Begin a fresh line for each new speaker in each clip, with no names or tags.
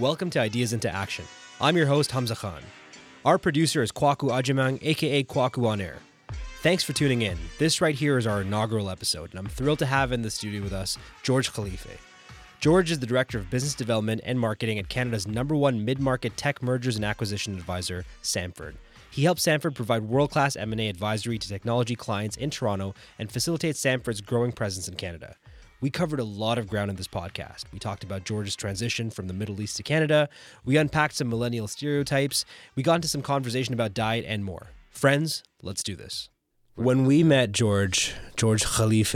Welcome to Ideas into Action. I'm your host, Hamza Khan. Our producer is Kwaku Ajimang, aka Kwaku on Air. Thanks for tuning in. This right here is our inaugural episode, and I'm thrilled to have in the studio with us George Khalife. George is the Director of Business Development and Marketing at Canada's number one mid-market tech mergers and acquisition advisor, Sampford. He helps Sampford provide world-class M&A advisory to technology clients in Toronto and facilitates Sampford's growing presence in Canada. We covered a lot of ground in this podcast. We talked about George's transition from the Middle East to Canada. We unpacked some millennial stereotypes. We got into some conversation about diet and more. Friends, let's do this. When we met George, George Khalife,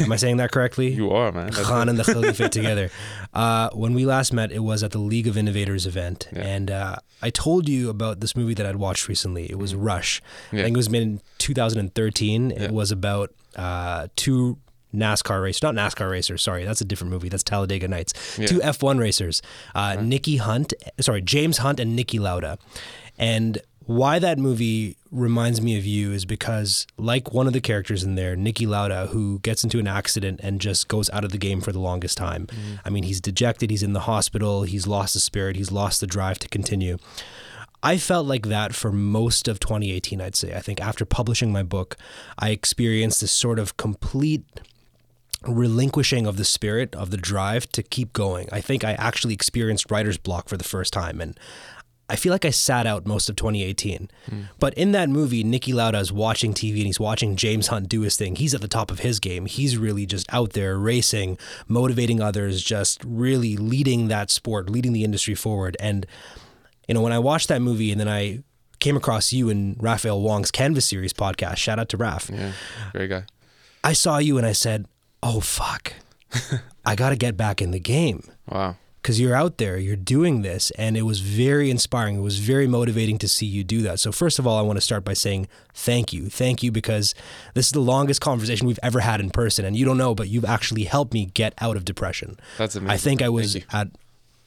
am I saying that correctly?
You are, man. That's
Khan and the Khalife together. Uh, when we last met, it was at the League of Innovators event,
Yeah.
and uh, I told you about this movie that I'd watched recently. It was Rush. I
Mm-hmm.
Think it was made in 2013.
Yeah.
It was about uh, two NASCAR racers, not NASCAR racers. Sorry, that's a different movie. That's Talladega Nights.
Yeah.
Two F1 racers, uh, Nikki Hunt, sorry, James Hunt and Niki Lauda, and. Why that movie reminds me of you is because, like one of the characters in there, Niki Lauda, who gets into an accident and just goes out of the game for the longest time. I mean, he's dejected, he's in the hospital, he's lost the spirit, he's lost the drive to continue. I felt like that for most of 2018, I'd say. I think after publishing my book, I experienced this sort of complete relinquishing of the spirit, of the drive to keep going. I think I actually experienced writer's block for the first time. And I feel like I sat out most of 2018. Hmm. But in that movie, Niki Lauda is watching TV and he's watching James Hunt do his thing. He's at the top of his game. He's really just out there racing, motivating others, just really leading that sport, leading the industry forward. And, you know, when I watched that movie and then I came across you and Raphael Wong's Canvas Series podcast, shout out to Raph.
Yeah, great guy.
I saw you and I said, "Oh fuck, I got to get back in the game."
Wow.
Because you're out there, you're doing this, and it was very inspiring. It was very motivating to see you do that. So, first of all, I want to start by saying thank you. Thank you because this is the longest conversation we've ever had in person. And you don't know, but you've actually helped me get out of depression.
That's amazing.
I think I was at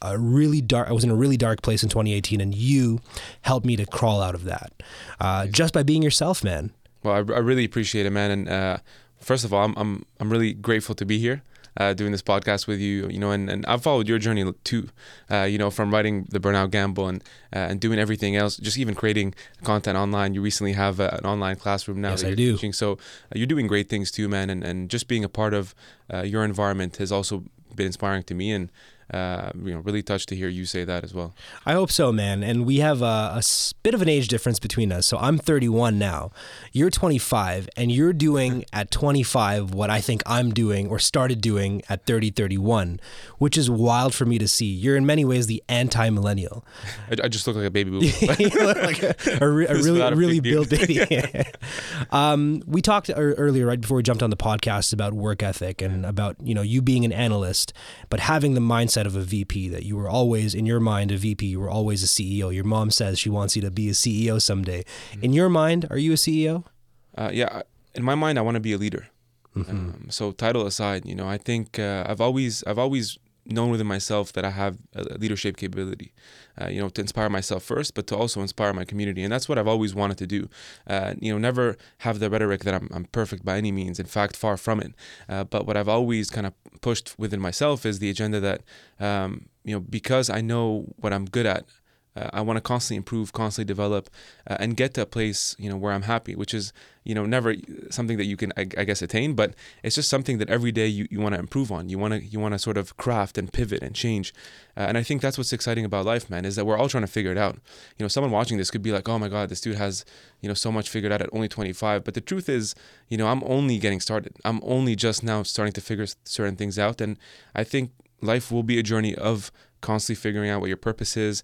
a really dark, I was in a really dark place in 2018, and you helped me to crawl out of that uh, just by being yourself, man.
Well, I, I really appreciate it, man. And uh, first of all, I'm I'm I'm really grateful to be here. Uh, doing this podcast with you, you know, and, and I've followed your journey too, uh, you know, from writing the Burnout Gamble and uh, and doing everything else, just even creating content online. You recently have a, an online classroom now
Yes, I do.
teaching, so uh, you're doing great things too, man. And, and just being a part of uh, your environment has also been inspiring to me, and uh, you know, really touched to hear you say that as well.
I hope so, man. And we have a bit of an age difference between us. So I'm 31 now. You're 25, and you're doing at 25 what I think I'm doing or started doing at 30, 31, which is wild for me to see. You're in many ways the anti millennial.
I, I just look like a baby boomer.
you look like a, a, a really,
a
really built baby. um, we talked earlier, right before we jumped on the podcast, about work ethic and about you know you being an analyst, but having the mindset of a VP. That you were always in your mind a VP. You were always a CEO. Your mom says she wants you to be a CEO someday.
Mm-hmm.
In your mind, are you a CEO?
Uh, yeah, in my mind, I want to be a leader. Um, so title aside, you know, I think uh, I've always I've always known within myself that I have a leadership capability. Uh, you know, to inspire myself first, but to also inspire my community, and that's what I've always wanted to do. Uh, you know, never have the rhetoric that I'm, I'm perfect by any means. In fact, far from it. Uh, but what I've always kind of pushed within myself is the agenda that um, you know because I know what I'm good at. Uh, I want to constantly improve, constantly develop, uh, and get to a place you know where I'm happy, which is you know never something that you can I, I guess attain, but it's just something that every day you, you want to improve on. You want to you want to sort of craft and pivot and change, uh, and I think that's what's exciting about life, man, is that we're all trying to figure it out. You know, someone watching this could be like, oh my god, this dude has you know so much figured out at only 25, but the truth is, you know, I'm only getting started. I'm only just now starting to figure certain things out, and I think life will be a journey of constantly figuring out what your purpose is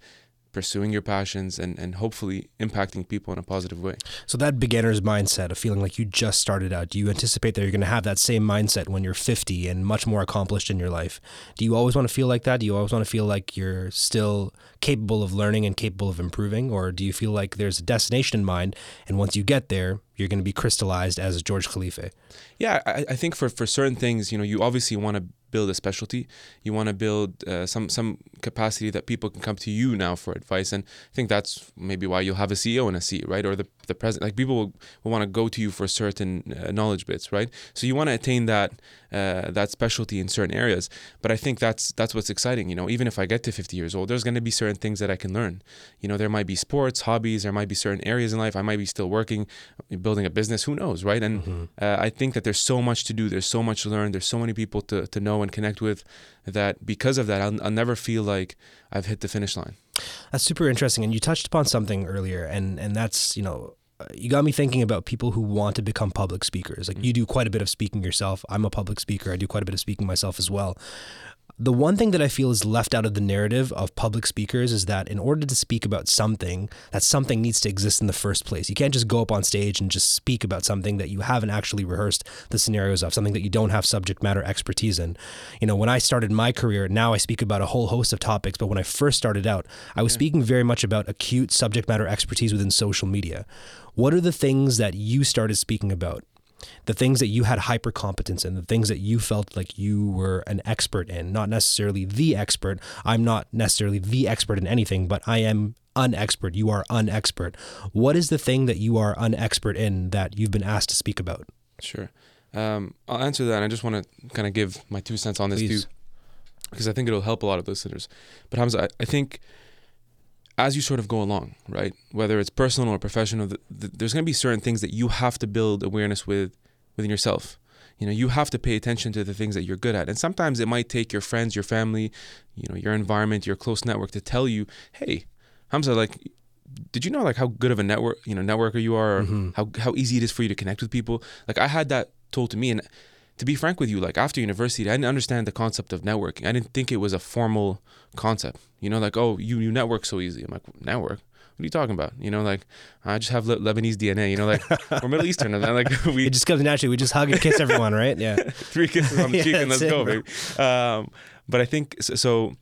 pursuing your passions and, and hopefully impacting people in a positive way.
So that beginner's mindset of feeling like you just started out, do you anticipate that you're going to have that same mindset when you're 50 and much more accomplished in your life? Do you always want to feel like that? Do you always want to feel like you're still capable of learning and capable of improving? Or do you feel like there's a destination in mind and once you get there, you're going to be crystallized as George Khalife?
Yeah, I, I think for, for certain things, you know, you obviously want to build a specialty. You want to build uh, some some capacity that people can come to you now for advice. And I think that's maybe why you'll have a CEO in a seat, right? Or the, the present Like people will, will want to go to you for certain uh, knowledge bits, right? So you want to attain that uh, that specialty in certain areas. But I think that's that's what's exciting. You know, even if I get to 50 years old, there's going to be certain things that I can learn. You know, there might be sports, hobbies, there might be certain areas in life. I might be still working, building a business. Who knows, right? And mm-hmm. uh, I think that there's so much to do. There's so much to learn. There's so many people to to know and connect with that because of that, I'll, I'll never feel like I've hit the finish line.
That's super interesting. And you touched upon something earlier, and and that's you know uh, you got me thinking about people who want to become public speakers. Like mm. you do quite a bit of speaking yourself. I'm a public speaker. I do quite a bit of speaking myself as well. The one thing that I feel is left out of the narrative of public speakers is that in order to speak about something, that something needs to exist in the first place. You can't just go up on stage and just speak about something that you haven't actually rehearsed the scenarios of, something that you don't have subject matter expertise in. You know, when I started my career, now I speak about a whole host of topics, but when I first started out, I was yeah. speaking very much about acute subject matter expertise within social media. What are the things that you started speaking about? The things that you had hyper competence in, the things that you felt like you were an expert in, not necessarily the expert. I'm not necessarily the expert in anything, but I am unexpert. You are unexpert. What is the thing that you are unexpert in that you've been asked to speak about?
Sure. Um, I'll answer that. And I just want to kind of give my two cents on this Please. too, because I think it'll help a lot of listeners. But Hamza, I, I think as you sort of go along, right? Whether it's personal or professional, the, the, there's going to be certain things that you have to build awareness with within yourself. You know, you have to pay attention to the things that you're good at. And sometimes it might take your friends, your family, you know, your environment, your close network to tell you, "Hey, Hamza, like did you know like how good of a network, you know, networker you are, mm-hmm. how how easy it is for you to connect with people?" Like I had that told to me and to be frank with you, like after university, I didn't understand the concept of networking. I didn't think it was a formal concept. You know, like oh, you you network so easy. I'm like network. What are you talking about? You know, like I just have Le- Lebanese DNA. You know, like we're Middle Eastern, and like
we. It just comes naturally. We just hug and kiss everyone, right? Yeah.
Three kisses on the yeah, cheek and let's it, go, baby. Um, but I think so. so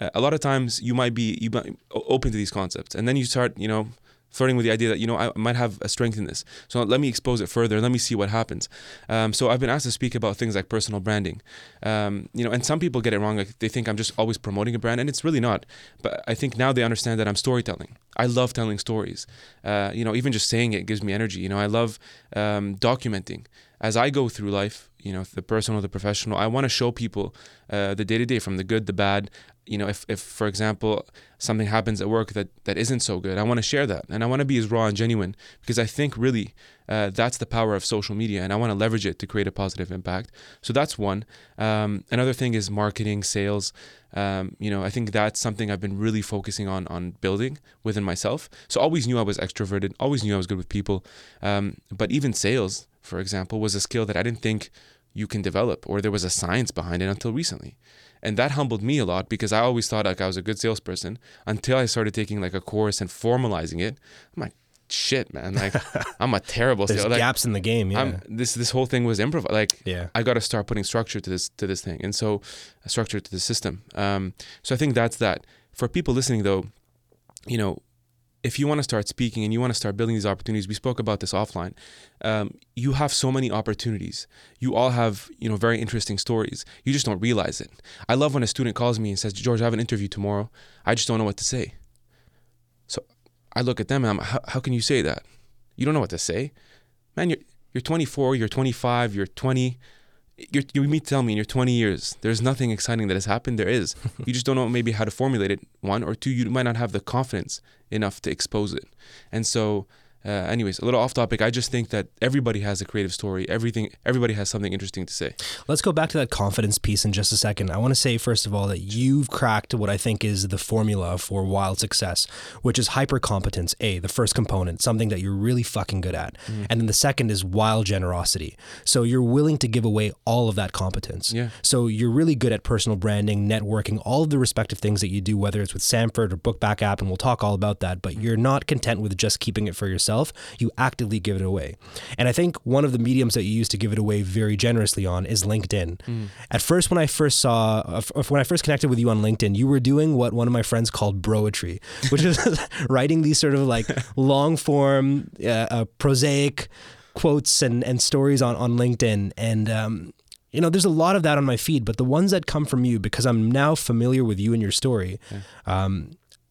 uh, a lot of times you might be you might open to these concepts, and then you start, you know, flirting with the idea that you know I might have a strength in this. So let me expose it further. Let me see what happens. Um, so I've been asked to speak about things like personal branding. Um, you know, and some people get it wrong. Like they think I'm just always promoting a brand, and it's really not. But I think now they understand that I'm storytelling. I love telling stories. Uh, you know, even just saying it gives me energy. You know, I love um, documenting as I go through life, you know, the personal, the professional, I want to show people uh, the day to day from the good, the bad. You know, if, if for example, something happens at work that, that isn't so good, I want to share that. And I want to be as raw and genuine because I think really uh, that's the power of social media and I want to leverage it to create a positive impact. So that's one. Um, another thing is marketing, sales. Um, you know, I think that's something I've been really focusing on on building within myself. So always knew I was extroverted, always knew I was good with people. Um, but even sales, for example, was a skill that I didn't think you can develop or there was a science behind it until recently. And that humbled me a lot because I always thought like I was a good salesperson until I started taking like a course and formalizing it. I'm like, shit, man. Like I'm a terrible
There's
Like,
gaps in the game. Yeah. I'm,
this this whole thing was improv. Like yeah. I got to start putting structure to this to this thing, and so a structure to the system. Um, so I think that's that. For people listening though, you know, if you want to start speaking and you want to start building these opportunities, we spoke about this offline. Um, you have so many opportunities. You all have, you know, very interesting stories. You just don't realize it. I love when a student calls me and says, "George, I have an interview tomorrow. I just don't know what to say." So I look at them and I'm, how, how can you say that? You don't know what to say, man. You're you're 24, you're 25, you're 20 you're, you mean tell me in your 20 years there's nothing exciting that has happened. There is. You just don't know maybe how to formulate it one or two you might not have the confidence enough to expose it. And so uh, anyways, a little off topic. I just think that everybody has a creative story. Everything, everybody has something interesting to say.
Let's go back to that confidence piece in just a second. I want to say first of all that you've cracked what I think is the formula for wild success, which is hyper competence. A, the first component, something that you're really fucking good at, mm. and then the second is wild generosity. So you're willing to give away all of that competence.
Yeah.
So you're really good at personal branding, networking, all of the respective things that you do, whether it's with Sampford or Bookback app, and we'll talk all about that. But you're not content with just keeping it for yourself yourself, you actively give it away. And I think one of the mediums that you use to give it away very generously on is LinkedIn. Mm. At first, when I first saw, uh, when I first connected with you on LinkedIn, you were doing what one of my friends called broetry, which is writing these sort of like long form, uh, uh, prosaic quotes and, and stories on, on LinkedIn. And um, you know, there's a lot of that on my feed, but the ones that come from you, because I'm now familiar with you and your story, um,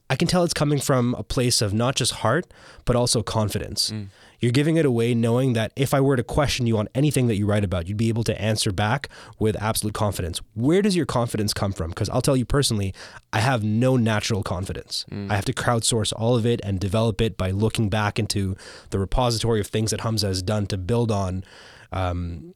I can tell it's coming from a place of not just heart, but also confidence. You're giving it away knowing that if I were to question you on anything that you write about, you'd be able to answer back with absolute confidence. Where does your confidence come from? Because I'll tell you personally, I have no natural confidence. I have to crowdsource all of it and develop it by looking back into the repository of things that Hamza has done to build on, um,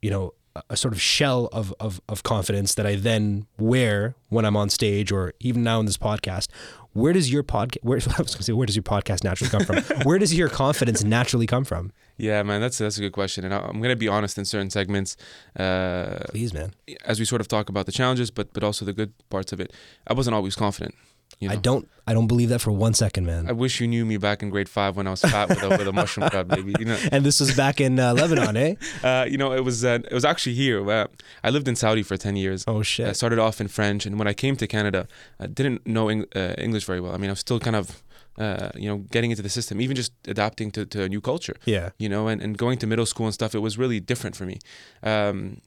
you know, a- sort of shell of, of, of confidence that I then wear when I'm on stage or even now in this podcast. Where does your podcast? Where I was going to say, where does your podcast naturally come from? where does your confidence naturally come from?
Yeah, man, that's that's a good question, and I- I'm gonna be honest in certain segments, uh,
Please, man.
as we sort of talk about the challenges, but but also the good parts of it. I wasn't always confident. You know?
I don't. I don't believe that for one second, man.
I wish you knew me back in grade five when I was fat with a, with a mushroom crowd, baby. You know,
and this was back in uh, Lebanon, eh?
uh, you know, it was uh, it was actually here. I lived in Saudi for ten years.
Oh shit!
I started off in French, and when I came to Canada, I didn't know Eng- uh, English very well. I mean, I was still kind of, uh, you know, getting into the system, even just adapting to, to a new culture.
Yeah.
You know, and, and going to middle school and stuff, it was really different for me. Um,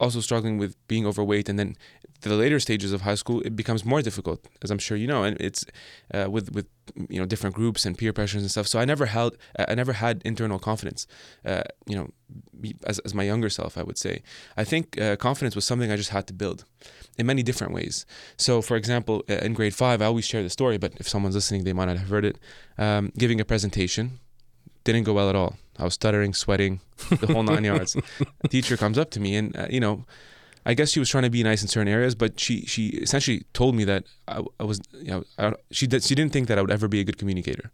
also struggling with being overweight, and then the later stages of high school, it becomes more difficult, as I'm sure you know, and it's uh, with with you know different groups and peer pressures and stuff. So I never held, I never had internal confidence. Uh, you know, as as my younger self, I would say. I think uh, confidence was something I just had to build in many different ways. So, for example, uh, in grade five, I always share the story, but if someone's listening, they might not have heard it. Um, giving a presentation didn't go well at all. I was stuttering, sweating, the whole nine yards. A teacher comes up to me, and uh, you know, I guess she was trying to be nice in certain areas, but she she essentially told me that I, I was, you know, I, she did, she didn't think that I would ever be a good communicator.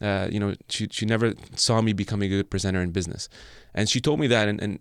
Uh, you know, she she never saw me becoming a good presenter in business, and she told me that, and, and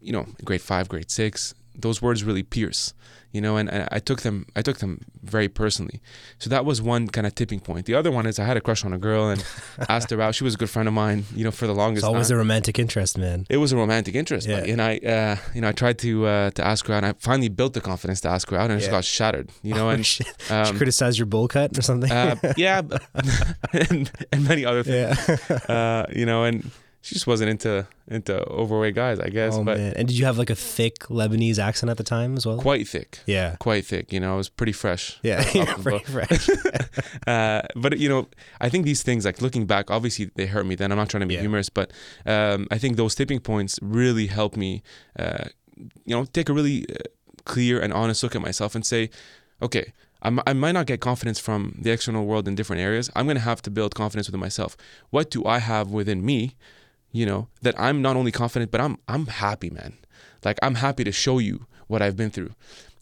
you know, grade five, grade six, those words really pierce, you know, and, and I took them, I took them very personally. So that was one kind of tipping point. The other one is I had a crush on a girl and asked her out. She was a good friend of mine, you know, for the longest It's
always
time.
a romantic interest, man.
it was a romantic interest,
Yeah.
and I, uh, you know, I tried to uh, to ask her out, and I finally built the confidence to ask her out, and it just got shattered, you know,
Oh,
and
shit. she
um,
criticized your bowl cut or something.
uh, yeah, and, and many other things,
yeah.
uh, you know, and she just wasn't into into overweight guys, I guess,
oh
but
man. And did you have like a thick Lebanese accent at the time as well?
quite thick,
Yeah.
quite thick. You know, it was pretty fresh.
Yeah pretty fresh.
uh, but you know, I think these things, like looking back, obviously they hurt me. Then I'm not trying to be
Yeah.
humorous, but um, I think those tipping points really helped me, uh, you know, take a really uh, clear and honest look at myself and say, okay, i might not get confidence from the external world in different areas. I'm going to have to build confidence within myself. What do I have within me, you know, that I'm not only confident, but I'm I'm happy, man. Like I'm happy to show you what I've been through.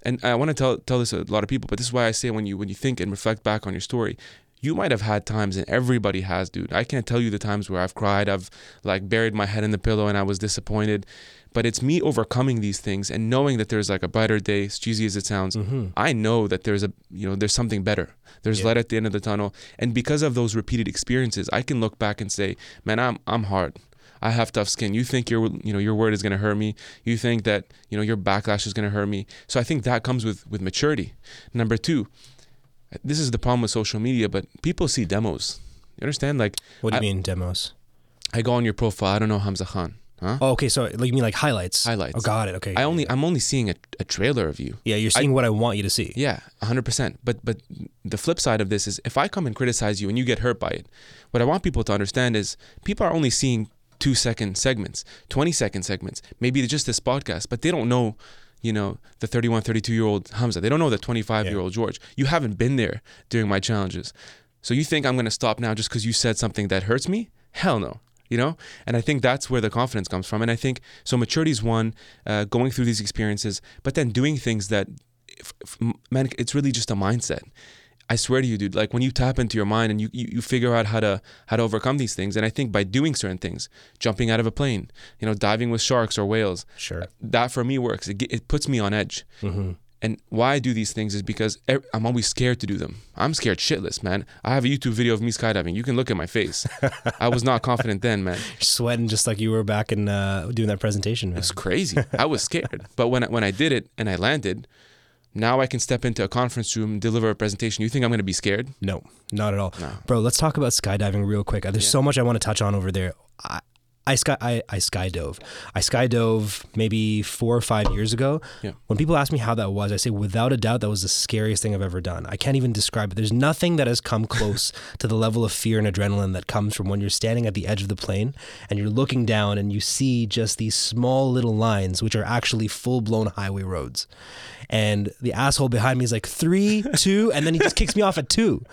And I want to tell tell this to a lot of people, but this is why I say when you when you think and reflect back on your story, you might have had times and everybody has, dude. I can't tell you the times where I've cried, I've like buried my head in the pillow and I was disappointed. But it's me overcoming these things and knowing that there's like a brighter day, as cheesy as it sounds.
hmm
I know that there's a you know there's something better. There's
Yeah.
light at the end of the tunnel, and because of those repeated experiences, I can look back and say, man, I'm I'm hard. I have tough skin. You think your you know your word is gonna hurt me. You think that you know your backlash is gonna hurt me. So I think that comes with with maturity. Number two, this is the problem with social media, but people see demos. You understand? Like
What do you
I-
mean demos?
I go on your profile. I don't know Hamza Khan. Huh?
Oh, okay. So like you mean like highlights?
Highlights.
Oh, got it. Okay.
I only I'm only seeing a, a trailer of you.
Yeah, you're seeing what I want you to see.
Yeah, 100%. But but the flip side of this is if I come and criticize you and you get hurt by it, what I want people to understand is people are only seeing 2 second segments, 20 second segments, maybe just this podcast, but they don't know you know the 31 32 year old Hamza. They don't know the 25 year old George. You haven't been there during my challenges. So you think I'm going to stop now just cuz you said something that hurts me? Hell no you know? And i think that's where the confidence comes from. And i think so maturity is one uh, going through these experiences but then doing things that man it's really just a mindset i swear to you dude like when you tap into your mind and you, you, you figure out how to how to overcome these things and i think by doing certain things jumping out of a plane you know diving with sharks or whales
Sure.
that for me works it, it puts me on edge
hmm
and why I do these things is because I'm always scared to do them. I'm scared shitless, man. I have a YouTube video of me skydiving. You can look at my face. I was not confident then, man.
Sweating just like you were back in uh, doing that presentation. Man.
It's crazy. I was scared. But when I, when I did it and I landed, now I can step into a conference room, deliver a presentation. You think I'm going to be scared?
No, not at all.
No.
Bro, let's talk about skydiving real quick. There's
Yeah.
so much I want to touch on over there. I, I sky I, I skydove. I skydove maybe four or five years ago.
Yeah.
When people ask me how that was, I say without a doubt that was the scariest thing I've ever done. I can't even describe it. There's nothing that has come close to the level of fear and adrenaline that comes from when you're standing at the edge of the plane and you're looking down and you see just these small little lines which are actually full blown highway roads. And the asshole behind me is like three, two, and then he just kicks me off at two.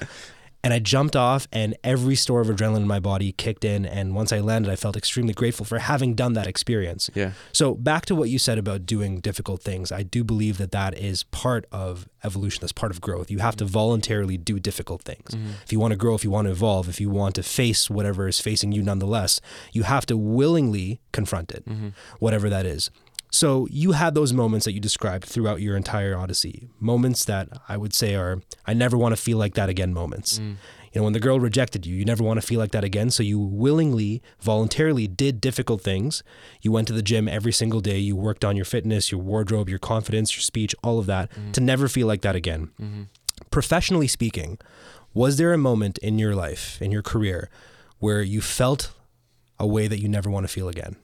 And I jumped off, and every store of adrenaline in my body kicked in. And once I landed, I felt extremely grateful for having done that experience.
Yeah.
So, back to what you said about doing difficult things, I do believe that that is part of evolution, that's part of growth. You have to voluntarily do difficult things. Mm-hmm. If you want to grow, if you want to evolve, if you want to face whatever is facing you nonetheless, you have to willingly confront it, mm-hmm. whatever that is. So you had those moments that you described throughout your entire Odyssey. Moments that I would say are I never want to feel like that again moments. Mm. You know, when the girl rejected you, you never want to feel like that again. So you willingly, voluntarily did difficult things. You went to the gym every single day. You worked on your fitness, your wardrobe, your confidence, your speech, all of that mm. to never feel like that again. Mm-hmm. Professionally speaking, was there a moment in your life, in your career, where you felt a way that you never want to feel again?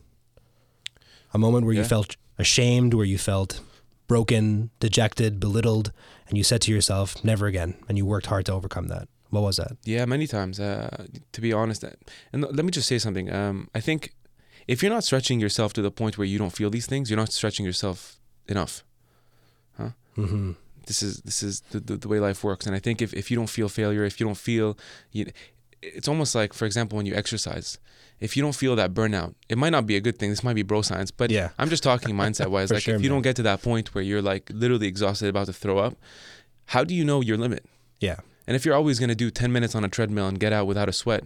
A moment where you felt ashamed, where you felt broken, dejected, belittled, and you said to yourself, never again. And you worked hard to overcome that. What was that?
Yeah, many times. Uh, to be honest, uh, and let me just say something. Um, I think if you're not stretching yourself to the point where you don't feel these things, you're not stretching yourself enough. Huh?
Mm-hmm.
This is this is the, the, the way life works. And I think if, if you don't feel failure, if you don't feel, you, it's almost like, for example, when you exercise, if you don't feel that burnout, it might not be a good thing. This might be bro science, but
Yeah.
I'm just talking mindset wise. Like
sure,
if you
man.
don't get to that point where you're like literally exhausted, about to throw up, how do you know your limit?
Yeah.
And if you're always going to do 10 minutes on a treadmill and get out without a sweat,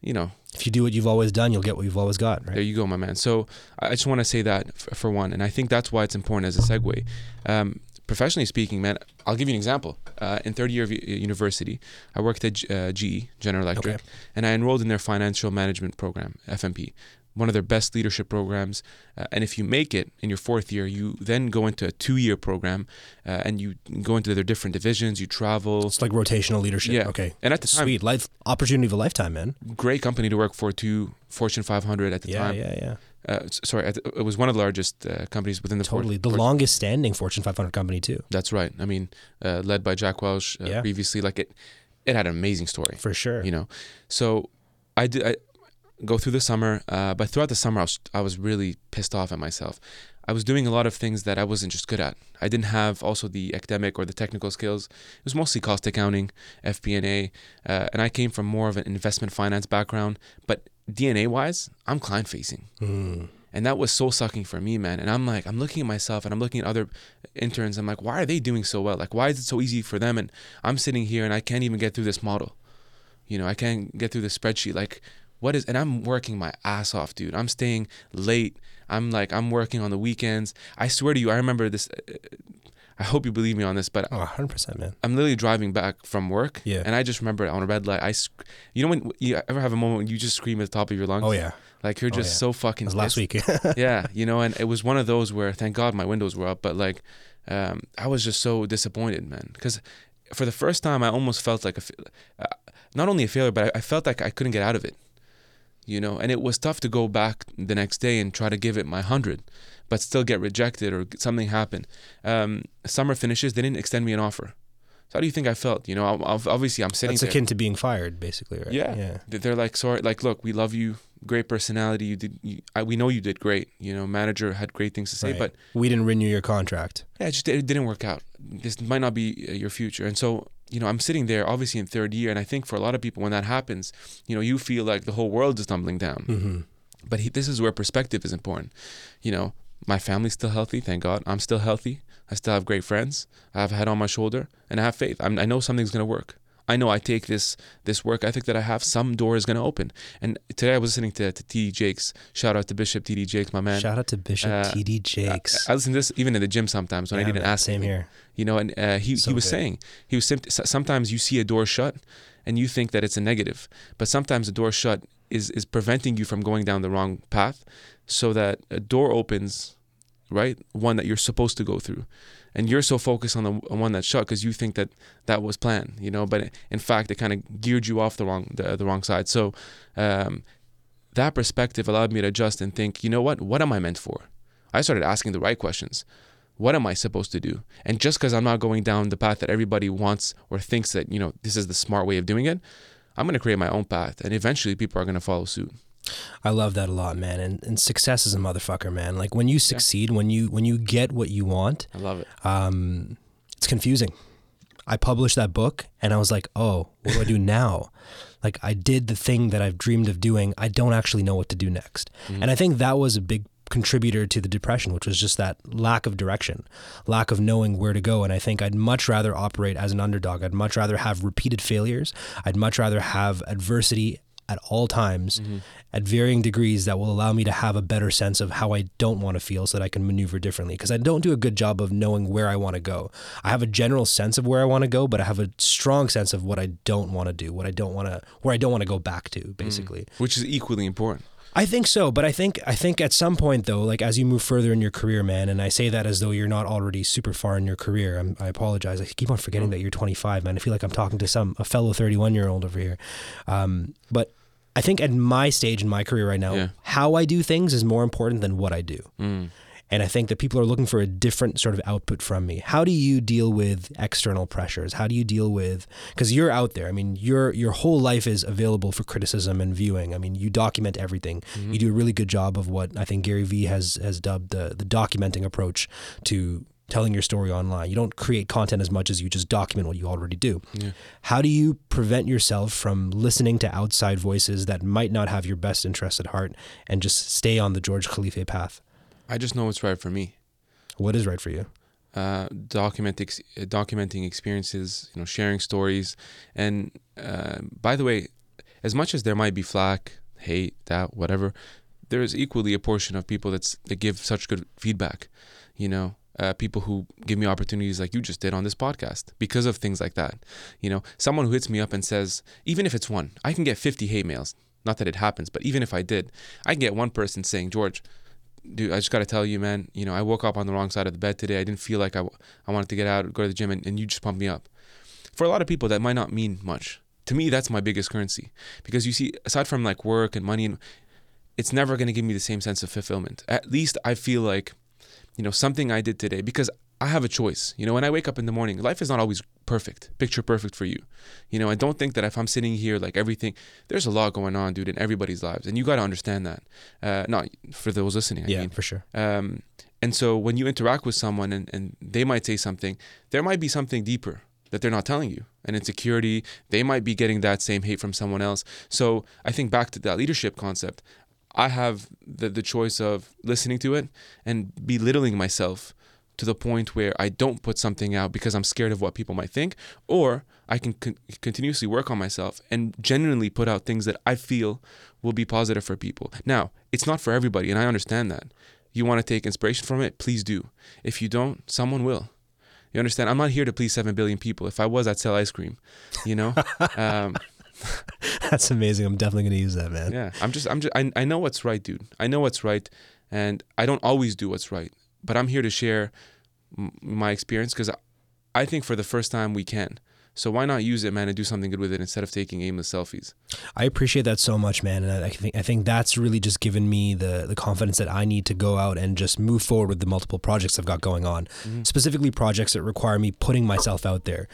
you know,
If you do what you've always done, you'll get what you've always got, right?
there you go, my man. So I just want to say that f- for one. And I think that's why it's important as a segue. Um, professionally speaking, man, I'll give you an example. Uh, in third year of university, I worked at G- uh, GE, General Electric,
Okay.
and I enrolled in their financial management program, FMP, one of their best leadership programs. Uh, and if you make it in your fourth year, you then go into a two year program uh, and you go into their different divisions, you travel.
It's like rotational leadership.
Yeah.
Okay.
And at the time,
Sweet. Life opportunity of a lifetime, man.
great company to work for, too. Fortune 500 at the
Yeah,
time.
yeah, yeah.
Uh, sorry, it was one of the largest uh, companies within the
Totally. The
Fort-
longest standing Fortune 500 company, too.
That's right. I mean, uh, led by Jack Welch uh,
Yeah.
previously. Like it, it had an amazing story.
For sure.
You know, so I did I go through the summer, uh, but throughout the summer I was I was really pissed off at myself. I was doing a lot of things that I wasn't just good at. I didn't have also the academic or the technical skills. It was mostly cost accounting, FP&A, uh, and I came from more of an investment finance background. But DNA wise, I'm client facing.
Mm.
And that was soul sucking for me, man. And I'm like, I'm looking at myself and I'm looking at other interns. I'm like, why are they doing so well? Like, why is it so easy for them? And I'm sitting here and I can't even get through this model. You know, I can't get through the spreadsheet. Like, what is, and I'm working my ass off, dude. I'm staying late. I'm like, I'm working on the weekends. I swear to you, I remember this. uh, I hope you believe me on this, but
Oh, 100%, man.
I'm literally driving back from work.
Yeah.
And I just remember on a red light, I, sc- you know, when you ever have a moment when you just scream at the top of your lungs?
Oh, yeah.
Like you're
Oh,
just
yeah.
so fucking
It was last week.
yeah, you know, and it was one of those where thank God my windows were up, but like um, I was just so disappointed, man, because for the first time I almost felt like a, uh, not only a failure, but I, I felt like I couldn't get out of it, you know, and it was tough to go back the next day and try to give it my hundred, but still get rejected or something happen. Um, summer finishes, they didn't extend me an offer. So how do you think I felt? You know, I- I've- obviously I'm sitting
That's
there.
akin to being fired, basically, right?
Yeah.
Yeah.
They- They're like, sorry, like, look, we love you, great personality. You did, you, I, we know you did great. You know, manager had great things to say,
Right.
but
we didn't renew your contract.
yeah, it just it didn't work out. This might not be uh, your future. And so, you know, I'm sitting there, obviously in third year, and I think for a lot of people, when that happens, you know, you feel like the whole world is tumbling down.
Mm-hmm.
But he, this is where perspective is important. You know, my family's still healthy, thank God. I'm still healthy. I still have great friends. I have a head on my shoulder, and I have faith. I'm, I know something's gonna work. I know I take this this work ethic that I have. Some door is gonna open. And today I was listening to, to TD Jakes. Shout out to Bishop TD Jakes, my man.
Shout out to Bishop
uh,
TD Jakes.
I, I listen to this even in the gym sometimes when I
Yeah,
need an ass.
Same here.
You know, and uh, he
So
he was
good.
saying he was sim- sometimes you see a door shut, and you think that it's a negative, but sometimes the door shut is is preventing you from going down the wrong path, so that a door opens, right, one that you're supposed to go through, and you're so focused on the on one that's shut because you think that that was planned, you know, but in fact it kind of geared you off the wrong the, the wrong side. So. Um, that perspective allowed me to adjust and think, you know what? What am I meant for? I started asking the right questions. What am I supposed to do? And just because I'm not going down the path that everybody wants or thinks that, you know, this is the smart way of doing it, I'm going to create my own path. And eventually people are going to follow suit.
I love that a lot, man. And, and success is a motherfucker, man. Like when you succeed, yeah. when you when you get what you want,
I love it.
Um, it's confusing. I published that book and I was like, oh, what do I do now? Like I did the thing that I've dreamed of doing. I don't actually know what to do next. Mm-hmm. And I think that was a big contributor to the depression, which was just that lack of direction, lack of knowing where to go. And I think I'd much rather operate as an underdog. I'd much rather have repeated failures. I'd much rather have adversity at all times mm-hmm. at varying degrees that will allow me to have a better sense of how I don't want to feel so that I can maneuver differently. Because I don't do a good job of knowing where I want to go. I have a general sense of where I want to go, but I have a strong sense of what I don't want to do, what I don't want to, where I don't want to go back to, basically.
Mm. Which is equally important.
I think so, but I think I think at some point though, like as you move further in your career, man, and I say that as though you're not already super far in your career. I'm, i apologize. I keep on forgetting mm. that you're 25, man. I feel like I'm talking to some a fellow 31 year old over here. Um, but I think at my stage in my career right now, yeah. how I do things is more important than what I do. Mm. And I think that people are looking for a different sort of output from me. How do you deal with external pressures? How do you deal with because you're out there. I mean, your your whole life is available for criticism and viewing. I mean, you document everything. Mm-hmm. You do a really good job of what I think Gary Vee has has dubbed the the documenting approach to telling your story online. You don't create content as much as you just document what you already do. Yeah. How do you prevent yourself from listening to outside voices that might not have your best interest at heart and just stay on the George Khalife path?
I just know what's right for me.
What is right for you?
Uh, document ex- documenting experiences, you know, sharing stories, and uh, by the way, as much as there might be flack, hate, doubt, whatever, there is equally a portion of people that's that give such good feedback. You know, uh, people who give me opportunities like you just did on this podcast because of things like that. You know, someone who hits me up and says, even if it's one, I can get 50 hate mails. Not that it happens, but even if I did, I can get one person saying, George, dude, I just got to tell you, man, you know, I woke up on the wrong side of the bed today. I didn't feel like I, I wanted to get out, go to the gym, and, and you just pumped me up. For a lot of people, that might not mean much. To me, that's my biggest currency because you see, aside from like work and money, it's never going to give me the same sense of fulfillment. At least I feel like you know, something I did today because I have a choice. You know, when I wake up in the morning, life is not always perfect, picture perfect for you. You know, I don't think that if I'm sitting here, like everything, there's a lot going on, dude, in everybody's lives. And you got to understand that. Uh, not for those listening, I
yeah,
mean.
for sure.
Um, and so when you interact with someone and, and they might say something, there might be something deeper that they're not telling you. An insecurity, they might be getting that same hate from someone else. So I think back to that leadership concept. I have the, the choice of listening to it and belittling myself to the point where I don't put something out because I'm scared of what people might think, or I can con- continuously work on myself and genuinely put out things that I feel will be positive for people. Now, it's not for everybody, and I understand that. You want to take inspiration from it, please do. If you don't, someone will. You understand? I'm not here to please 7 billion people. If I was, I'd sell ice cream, you know? um,
That's amazing. I'm definitely going to use that, man.
Yeah. I'm just, I'm just, I, I know what's right, dude. I know what's right. And I don't always do what's right, but I'm here to share m- my experience because I, I think for the first time we can. So why not use it, man, and do something good with it instead of taking aimless selfies?
I appreciate that so much, man, and I think I think that's really just given me the the confidence that I need to go out and just move forward with the multiple projects I've got going on, mm-hmm. specifically projects that require me putting myself out there.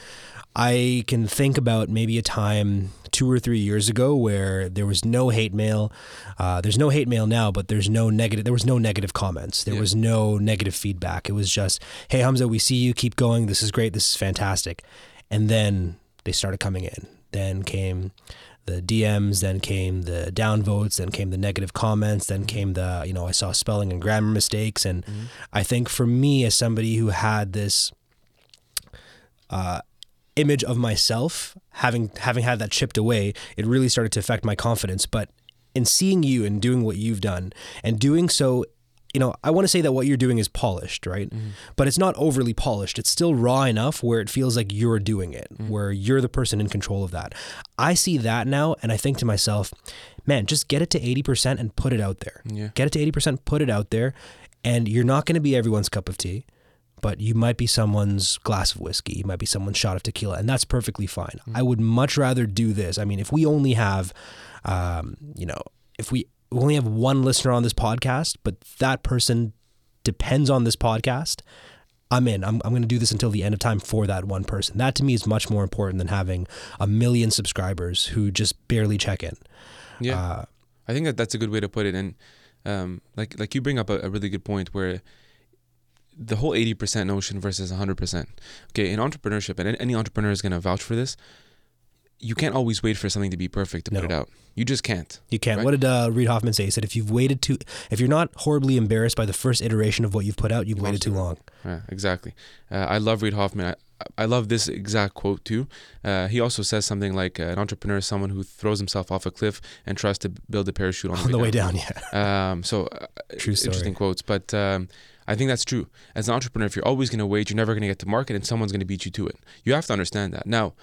I can think about maybe a time two or three years ago where there was no hate mail. Uh, there's no hate mail now, but there's no negative. There was no negative comments. There yeah. was no negative feedback. It was just, "Hey Hamza, we see you. Keep going. This is great. This is fantastic." And then they started coming in. Then came the DMs, then came the downvotes, then came the negative comments, then came the, you know, I saw spelling and grammar mistakes. And mm-hmm. I think for me, as somebody who had this uh, image of myself, having having had that chipped away, it really started to affect my confidence. But in seeing you and doing what you've done and doing so you know, I want to say that what you're doing is polished, right? Mm-hmm. But it's not overly polished. It's still raw enough where it feels like you're doing it, mm-hmm. where you're the person in control of that. I see that now and I think to myself, man, just get it to 80% and put it out there. Yeah. Get it to 80%, put it out there, and you're not going to be everyone's cup of tea but you might be someone's glass of whiskey, you might be someone's shot of tequila, and that's perfectly fine. Mm-hmm. I would much rather do this. I mean, if we only have, um, you know, if we we only have one listener on this podcast, but that person depends on this podcast. I'm in. I'm, I'm going to do this until the end of time for that one person. That to me is much more important than having a million subscribers who just barely check in.
Yeah,
Uh,
I think that that's a good way to put it. And um, like like you bring up a, a really good point where the whole eighty percent notion versus hundred percent. Okay, in entrepreneurship, and any entrepreneur is going to vouch for this. You can't always wait for something to be perfect to put it out. You just can't.
You can't.
Right.
What did uh, Reid Hoffman say? He said, if you've waited too, if you're not horribly embarrassed by the first iteration of what you've put out, you've waited too long.
Yeah, exactly. Uh, I love Reid Hoffman. I, I love this exact quote too. Uh, he also says something like, uh, "An entrepreneur is someone who throws himself off a cliff and tries to build a parachute on,
On the way down, yeah.
Um, so uh,
True story.
interesting quotes, but um, I think that's true. As an entrepreneur, if you're always going to wait, you're never going to get to market, and someone's going to beat you to it. You have to understand that. Now,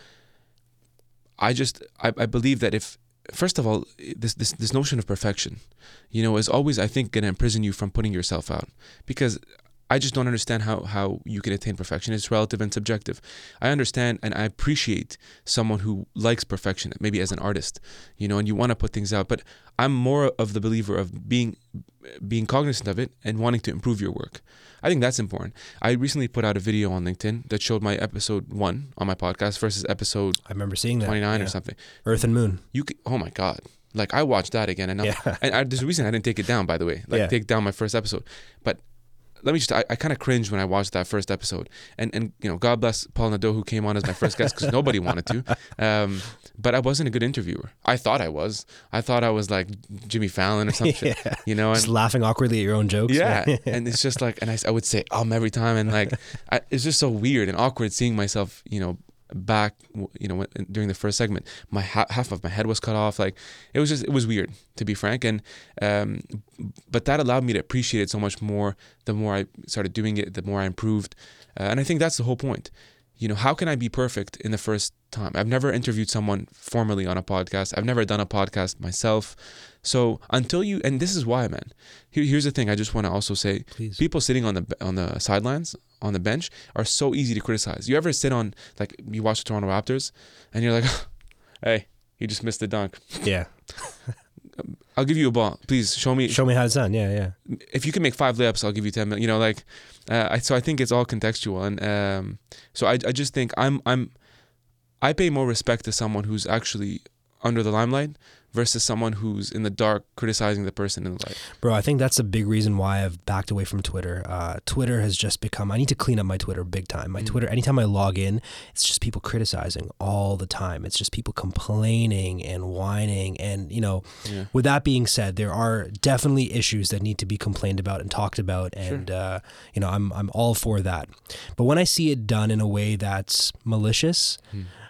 I just I, I believe that if first of all this this this notion of perfection, you know, is always I think going to imprison you from putting yourself out because. I just don't understand how, how you can attain perfection. It's relative and subjective. I understand and I appreciate someone who likes perfection, maybe as an artist, you know, and you want to put things out. But I'm more of the believer of being being cognizant of it and wanting to improve your work. I think that's important. I recently put out a video on LinkedIn that showed my episode one on my podcast versus episode
I remember seeing that.
29
yeah.
or something.
Earth and Moon.
You could, oh my god. Like I watched that again and, I,
Yeah.
and I, there's a reason I didn't take it down by the way. Like
Yeah.
take down my first episode. But let me just I, I kind of cringed when I watched that first episode. And and you know, God bless Paul Nadeau who came on as my first guest cuz nobody wanted to. Um but I wasn't a good interviewer. I thought I was. I thought I was like Jimmy Fallon or something.
Yeah.
You know, and
Just laughing awkwardly at your own jokes.
yeah, and it's just like, and I, I would say um every time, and like, I, it's just so weird and awkward seeing myself, you know, back, you know, during the first segment, my ha- half of my head was cut off. Like, it was just, it was weird to be frank, and um, but that allowed me to appreciate it so much more. The more I started doing it, the more I improved, uh, and I think that's the whole point. You know, how can I be perfect in the first time? I've never interviewed someone formally on a podcast. I've never done a podcast myself. So until you, and this is why, man. Here, here's the thing. I just want to also say,
Please.
people sitting on the on the sidelines on the bench are so easy to criticize. You ever sit on like you watch the Toronto Raptors, and you're like, hey, he just missed the dunk.
Yeah.
I'll give you a ball. Please show me.
Show me how it's done. Yeah, yeah.
if you can make five layups, I'll give you ten million. You know, like, uh, I, so I think it's all contextual, and um, so I, I just think I'm I'm, I pay more respect to someone who's actually under the limelight versus someone who's in the dark criticizing the person in the light.
Bro, I think that's a big reason why I've backed away from Twitter. Uh, Twitter has just become, I need to clean up my Twitter big time. My
Mm.
Twitter, anytime I log in, it's just people criticizing all the time. It's just people complaining and whining. And, you know,
Yeah.
with that being said, there are definitely issues that need to be complained about and talked about. And, uh, you know, I'm, I'm all for that. But when I see it done in a way that's malicious,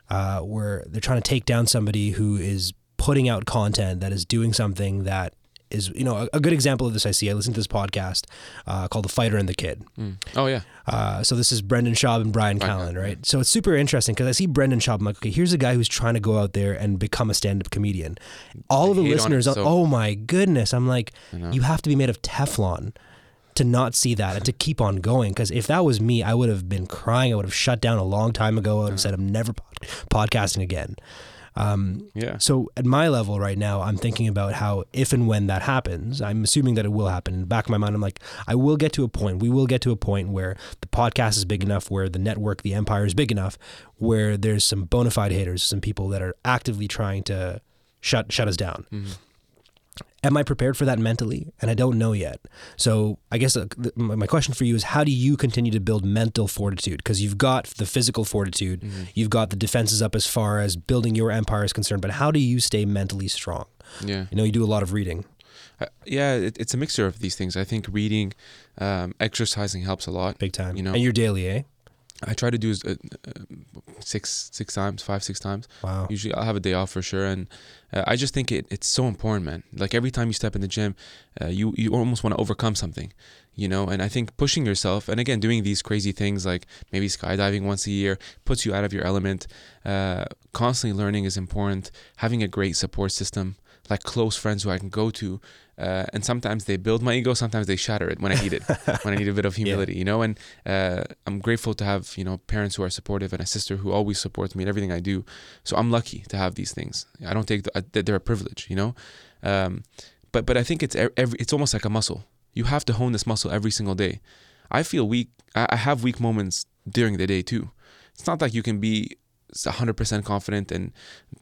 uh, where they're trying to take down somebody who is putting out content that is doing something that is, you know, a, a good example of this I see. I listen to this podcast uh, called The Fighter and the Kid.
Mm. Oh yeah.
Uh, so this is Brendan Schaub and Bryan
Bryan
Callen, right? So it's super interesting because I see Brendan Schaub. I'm like, okay, here's a guy who's trying to go out there and become a stand-up comedian. All of the
on it
listeners,
so-
oh my goodness! I'm like, you have to be made of Teflon to not see that and to keep on going. Because if that was me, I would have been crying. I would have shut down a long time ago. I would have said, I'm never pod- podcasting again. Um,
Yeah.
so at my level right now, I'm thinking about how if and when that happens, I'm assuming that it will happen. In the back of my mind, I'm like, I will get to a point. We will get to a point where the podcast is big enough, where the network, the empire is big enough, where there's some bona fide haters, some people that are actively trying to shut shut us down.
Mhm.
Am I prepared for that mentally? And I don't know yet. So I guess uh, my question for you is, how do you continue to build mental fortitude? Because you've got the physical fortitude,
Mhm.
you've got the defenses up as far as building your empire is concerned. But how do you stay mentally strong?
Yeah.
You know, you do a lot of reading.
Uh, yeah. It, it's a mixture of these things. I think reading, um, exercising helps a lot.
Big time.
You know-
and you're daily, eh?
I try to do uh, uh, six six times, five six times.
Wow.
Usually I'll have a day off for sure, and uh, I just think it, it's so important, man. Like every time you step in the gym, uh, you you almost want to overcome something, you know. And I think pushing yourself, and again doing these crazy things like maybe skydiving once a year, puts you out of your element. Uh, constantly learning is important. Having a great support system, like close friends who I can go to. Uh, and sometimes they build my ego, sometimes they shatter it when I need it, when I need a bit of humility, you know. And uh, I'm grateful to have you know parents who are supportive and a sister who always supports me in everything I do. So I'm lucky to have these things. I don't take the, uh, that they're a privilege, you know. Um, but but I think it's every it's almost like a muscle. You have to hone this muscle every single day. I feel weak. I I have weak moments during the day too. It's not like you can be 100% confident and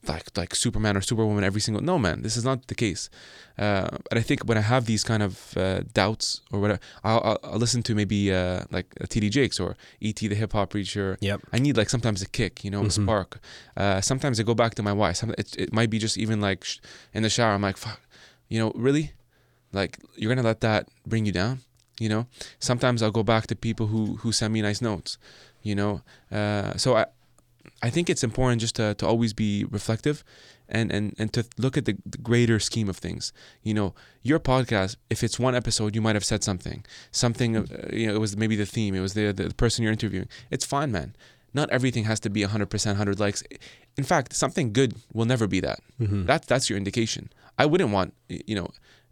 like like Superman or Superwoman every single. No, man, this is not the case. Uh, but I think when I have these kind of uh, doubts or whatever, I'll, I'll, I'll listen to maybe uh, like a TD Jakes or ET the Hip Hop Preacher.
Yep.
I need like sometimes a kick, you know, a
Mhm.
spark. Uh, sometimes I go back to my why. Some, it, it might be just even like sh- in the shower. I'm like, fuck, you know, really, like you're gonna let that bring you down, you know. Sometimes I'll go back to people who who send me nice notes, you know. Uh, so I I think it's important just to to always be reflective. And, and, and to look at the, the greater scheme of things. You know, your podcast, if it's one episode, you might have said something. Something, uh, you know, it was maybe the theme, it was the, the person you're interviewing. It's fine, man not everything has to be 100% 100 likes in fact something good will never be that
Mhm.
that's that's your indication i wouldn't want you know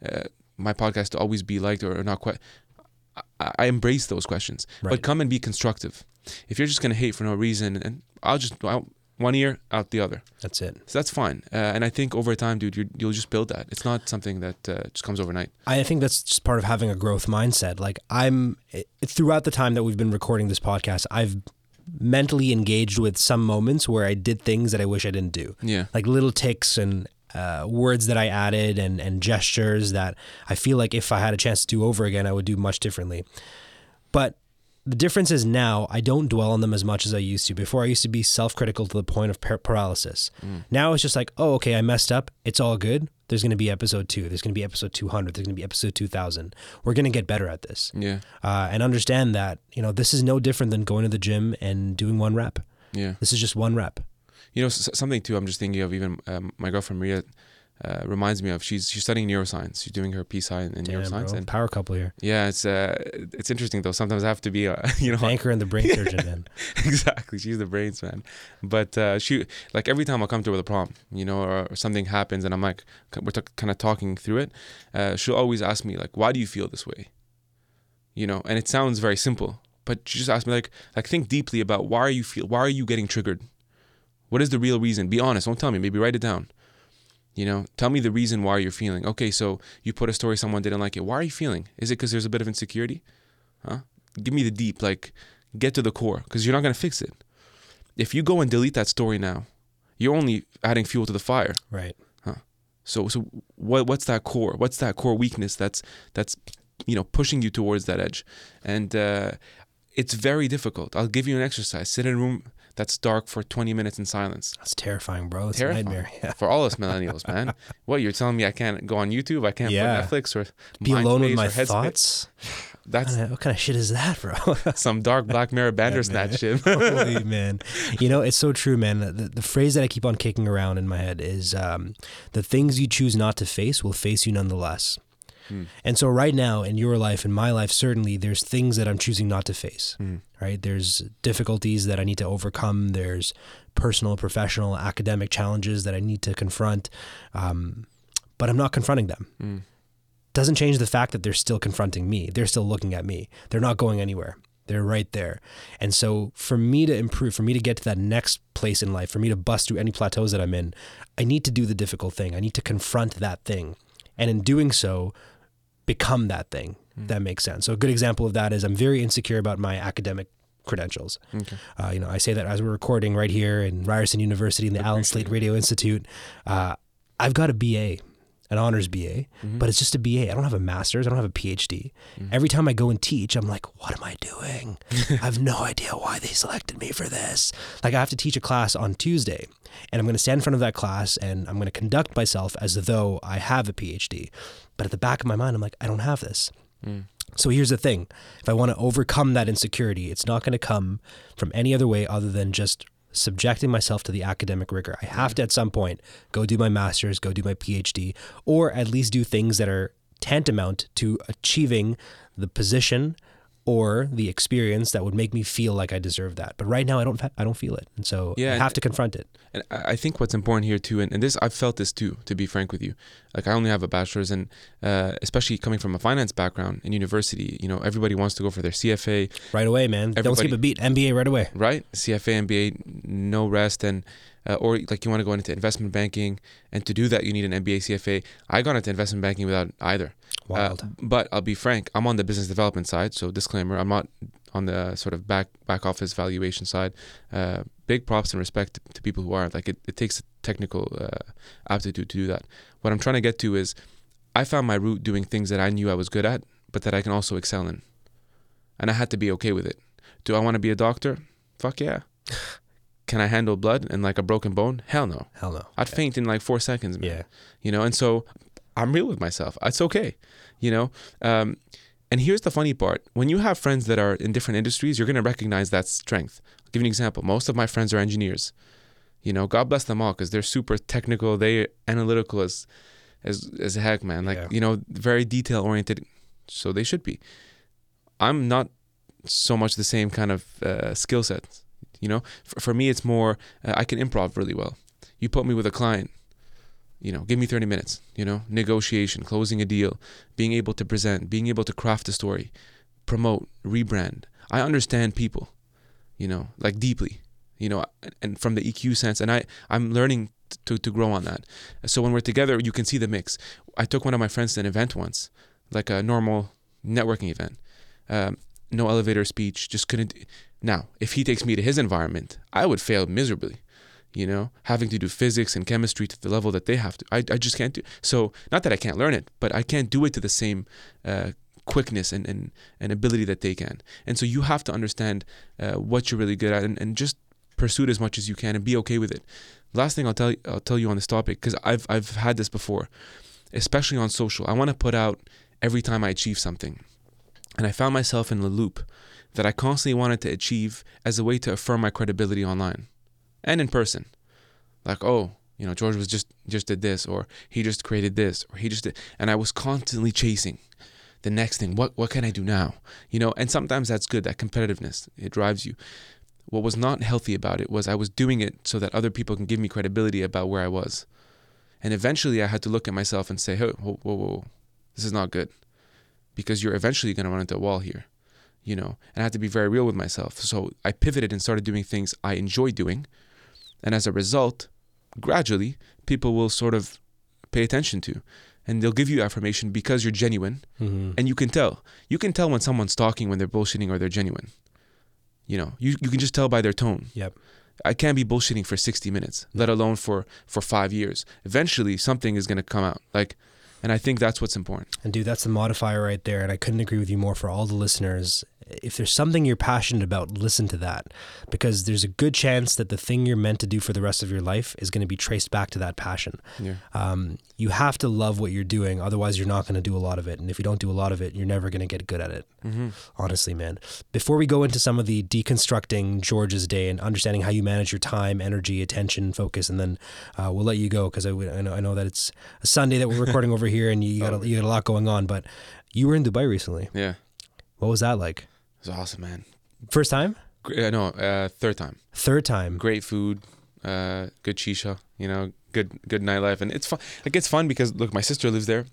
uh, my podcast to always be liked or, or not quite I, embrace those questions
Right.
but come and be constructive if you're just going to hate for no reason and i'll just I'll, one ear out the other
That's it.
so that's fine uh, and i think over time dude you you'll just build that it's not something that uh, just comes overnight
I think that's just part of having a growth mindset. Like I'm it, throughout the time that we've been recording this podcast, I've mentally engaged with some moments where I did things that I wish I didn't do.
yeah
Like little ticks and uh, words that I added and, and gestures that I feel like if I had a chance to do over again, I would do much differently. But the difference is now I don't dwell on them as much as I used to. Before I used to be self critical to the point of par- paralysis. Now it's just like, oh, okay, I messed up. It's all good. There's going to be episode two. There's going to be episode 200. There's going to be episode 2000. We're going to get better at this.
yeah
Uh, and understand that, you know, this is no different than going to the gym and doing one rep.
yeah
This is just one rep.
You know, s- something too. I'm just thinking of even um, my girlfriend Maria uh, reminds me of. She's she's studying neuroscience. She's doing her PSI in, in
Damn,
neuroscience,
bro.
and
Power couple here.
yeah, it's uh, it's interesting though. Sometimes I have to be, uh, you know,
anchor and the brain surgeon, man.
exactly. She's the brains man. But uh, she like every time I come to her with a problem, you know, or, or something happens, and I'm like, we're t- kind of talking through it. Uh, she'll always ask me like, why do you feel this way? You know, and it sounds very simple, but she just asked me like, like think deeply about why are you feel, why are you getting triggered? What is the real reason? Be honest. Don't tell me. Maybe write it down. You know, tell me the reason why you're feeling. Okay, so you put a story, someone didn't like it. Why are you feeling? Is it because there's a bit of insecurity? Huh? Give me the deep, like, get to the core, because you're not gonna fix it. If you go and delete that story now, you're only adding fuel to the fire.
Right. Huh?
So, so what? What's that core? What's that core weakness that's that's you know pushing you towards that edge? And uh, it's very difficult. I'll give you an exercise. Sit in a room that's dark for 20 minutes in silence.
That's terrifying, bro. It's
Terrifying.
a nightmare. Yeah.
For all us millennials, man. What you're telling me? I can't go on YouTube. I can't
Yeah.
put Netflix or
Be alone with my thoughts.
That's
What kind, of, what kind of shit is that, bro?
some dark Black Mirror Bandersnatch shit.
Holy man. You know, it's so true, man. The, the phrase that I keep on kicking around in my head is um, the things you choose not to face will face you nonetheless.
Hmm.
And so, right now in your life, in my life, certainly, there's things that I'm choosing not to face.
Hmm.
Right? There's difficulties that I need to overcome. There's personal, professional, academic challenges that I need to confront. Um, but I'm not confronting them.
Mm.
Doesn't change the fact that they're still confronting me. They're still looking at me. They're not going anywhere. They're right there. And so, for me to improve, for me to get to that next place in life, for me to bust through any plateaus that I'm in, I need to do the difficult thing. I need to confront that thing. And in doing so, become that thing. That makes sense. So, a good example of that is I'm very insecure about my academic credentials.
Okay.
Uh, you know, I say that as we're recording right here in Ryerson University in the Allan Slaight Radio Institute. Uh, I've got a BA, an honors BA, but it's just a BA. I don't have a master's. I don't have a PhD. Every time I go and teach, I'm like, what am I doing? I have no idea why they selected me for this. Like, I have to teach a class on Tuesday, and I'm going to stand in front of that class and I'm going to conduct myself as though I have a PhD. But at the back of my mind, I'm like, I don't have this. Mm. So here's the thing if I want to overcome that insecurity, it's not going to come from any other way other than just subjecting myself to the academic rigor. I have mm. to, at some point, go do my master's, go do my PhD, or at least do things that are tantamount to achieving the position or the experience that would make me feel like I deserve that. But right now, I don't. I don't feel it, and so
Yeah,
I
and-
have to confront it.
And I think what's important here too, and, and this I've felt this too, to be frank with you. Like I only have a bachelor's, and uh, especially coming from a finance background in university, you know, everybody wants to go for their CFA,
Right away, man. Don't skip
Everybody-
a beat. MBA right away.
right? CFA, MBA, no rest, and uh, or like you want to go into investment banking, and to do that you need an MBA CFA. I got into investment banking without either.
Wild.
Uh, but I'll be frank, I'm on the business development side, so disclaimer, I'm not on the sort of back back office valuation side. Uh, big props and respect to, to people who are like it, it takes a technical uh, aptitude to do that. What I'm trying to get to is I found my route doing things that I knew I was good at, but that I can also excel in. And I had to be okay with it. Do I want to be a doctor? Fuck yeah. Can I handle blood and like a broken bone? Hell no.
Hell no.
I'd faint in like four seconds, man.
Yeah.
You know, and so I'm real with myself. It's okay. You know, um, and here's the funny part: when you have friends that are in different industries, you're gonna recognize that strength. I'll give you an example. Most of my friends are engineers. You know, God bless them all because they're super technical. They analytical as as as heck, man. Like
Yeah.
you know, very detail oriented. So they should be. I'm not so much the same kind of uh, skill set. You know, for, for me, it's more uh, I can improv really well. You put me with a client, you know, give me 30 minutes, you know, negotiation, closing a deal, being able to present, being able to craft a story, promote, rebrand. I understand people, you know, like deeply, you know, and from the EQ sense, and I, I'm learning to, to grow on that. So when we're together, you can see the mix. I took one of my friends to an event once, like a normal networking event. Um, no elevator speech, just couldn't. Now, if he takes me to his environment, I would fail miserably you know, having to do physics and chemistry to the level that they have to. I, I just can't do. So not that I can't learn it, but I can't do it to the same uh, quickness and, and, and ability that they can. And so you have to understand uh, what you're really good at and, and just pursue it as much as you can and be okay with it. Last thing I'll tell you, I'll tell you on this topic because I've I've had this before, especially on social. I want to put out every time I achieve something, and I found myself in the loop that I constantly wanted to achieve as a way to affirm my credibility online and in person. Like, oh, you know, George was just just did this, or he just created this, or he just did, and I was constantly chasing the next thing. What what can I do now? You know, and sometimes that's good. That competitiveness it drives you. What was not healthy about it was I was doing it so that other people can give me credibility about where I was, and eventually I had to look at myself and say, whoa, whoa, whoa, whoa. this is not good, because you're eventually going to run into a wall here. You know, and I had to be very real with myself. So I pivoted and started doing things I enjoy doing and as a result, gradually, people will sort of pay attention to. And they'll give you affirmation because you're genuine.
Mm-hmm.
And you can tell. You can tell when someone's talking, when they're bullshitting, or they're genuine. You know, you, you can just tell by their tone.
Yep.
I can't be bullshitting for 60 minutes, let alone for, for five years. Eventually, something is going to come out. Like, and I think that's what's important.
And dude, that's the modifier right there. And I couldn't agree with you more for all the listeners. If there's something you're passionate about, listen to that because there's a good chance that the thing you're meant to do for the rest of your life is going to be traced back to that passion.
Yeah.
Um, you have to love what you're doing. Otherwise, you're not going to do a lot of it. And if you don't do a lot of it, you're never going to get good at it.
Mm-hmm.
Honestly, man. Before we go into some of the deconstructing George's day and understanding how you manage your time, energy, attention, focus, and then uh, we'll let you go because I, I know I know that it's a Sunday that we're recording over here and you got a, you got a lot going on. But you were in Dubai recently.
Yeah.
What was that like?
It was awesome, man.
First time?
Uh, no, uh, third time.
Third time?
great food, uh, good shisha, you know, good good nightlife, and it's fun. Like it's fun because look, my sister lives there.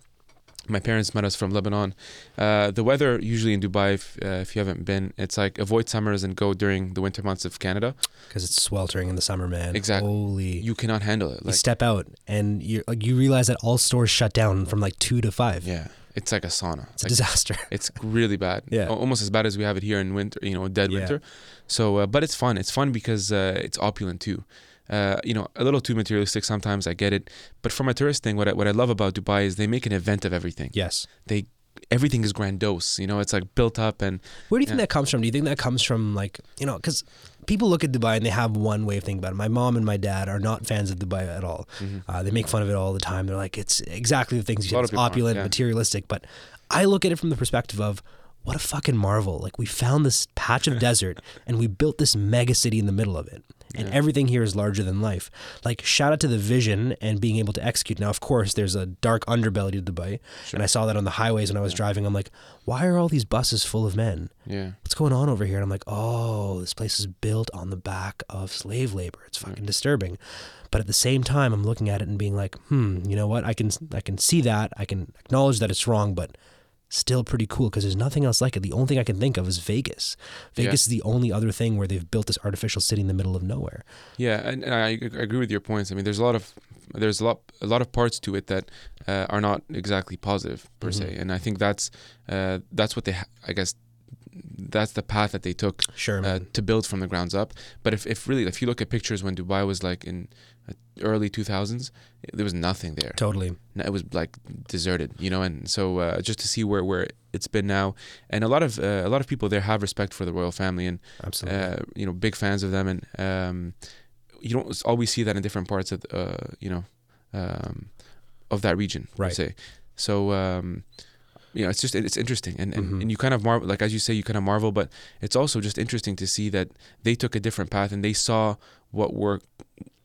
My parents met us from Lebanon. Uh, the weather usually in Dubai, if, uh, if you haven't been, it's like avoid summers and go during the winter months of Canada.
Because it's sweltering in the summer, man.
Exactly.
Holy.
You cannot handle it.
you step out and you like you realize that all stores shut down from like two to five.
yeah, it's like a sauna.
It's a disaster.
it's really bad.
Yeah.
Almost as bad as we have it here in winter. You know, dead
Yeah.
winter. So, uh, but it's fun. It's fun because uh, it's opulent too. Uh, you know, a little too materialistic sometimes. I get it, but from a tourist thing, what I, what I love about Dubai is they make an event of everything.
Yes.
Everything is grandiose. You know, it's like built up and
Where do you think
Yeah.
that comes from? Do you think that comes from like you know because people look at Dubai and they have one way of thinking about it. My mom and my dad are not fans of Dubai at all. Uh, they make fun of it all the time. They're like it's exactly the things you said. It's opulent,
yeah.
materialistic. But I look at it from the perspective of what a fucking marvel! Like we found this patch of desert and we built this mega city in the middle of it. And
Yeah.
everything here is larger than life. Like shout out to the vision and being able to execute. Now, of course, there's a dark underbelly to Dubai, and I saw that on the highways when I was driving. I'm like, why are all these buses full of men?
yeah,
what's going on over here? And I'm like, oh, this place is built on the back of slave labor. It's fucking disturbing. But at the same time, I'm looking at it and being like, hmm, you know what? I can I can see that. I can acknowledge that it's wrong, but still pretty cool because there's nothing else like it. The only thing I can think of is Vegas. Vegas
Yeah.
is the only other thing where they've built this artificial city in the middle of nowhere.
Yeah, and, and I ag- agree with your points. I mean, there's a lot of there's a lot a lot of parts to it that uh, are not exactly positive per se,
Mhm.
and I think that's uh, that's what they ha- I guess that's the path that they took
Sure,
uh, to build from the grounds up. But if, if really if you look at pictures when Dubai was like in uh, early 2000s, there was nothing there.
totally.
It was like deserted, you know, and so uh, just to see where, where it's been now, and a lot of uh, a lot of people there have respect for the royal family and
Absolutely.
uh, you know big fans of them, and um, you don't always see that in different parts of uh, you know um, of that region,
Right.
se. So um, you know, it's just it's interesting, and and,
Mhm.
and you kind of marvel, like as you say, you kind of marvel, but it's also just interesting to see that they took a different path and they saw what we're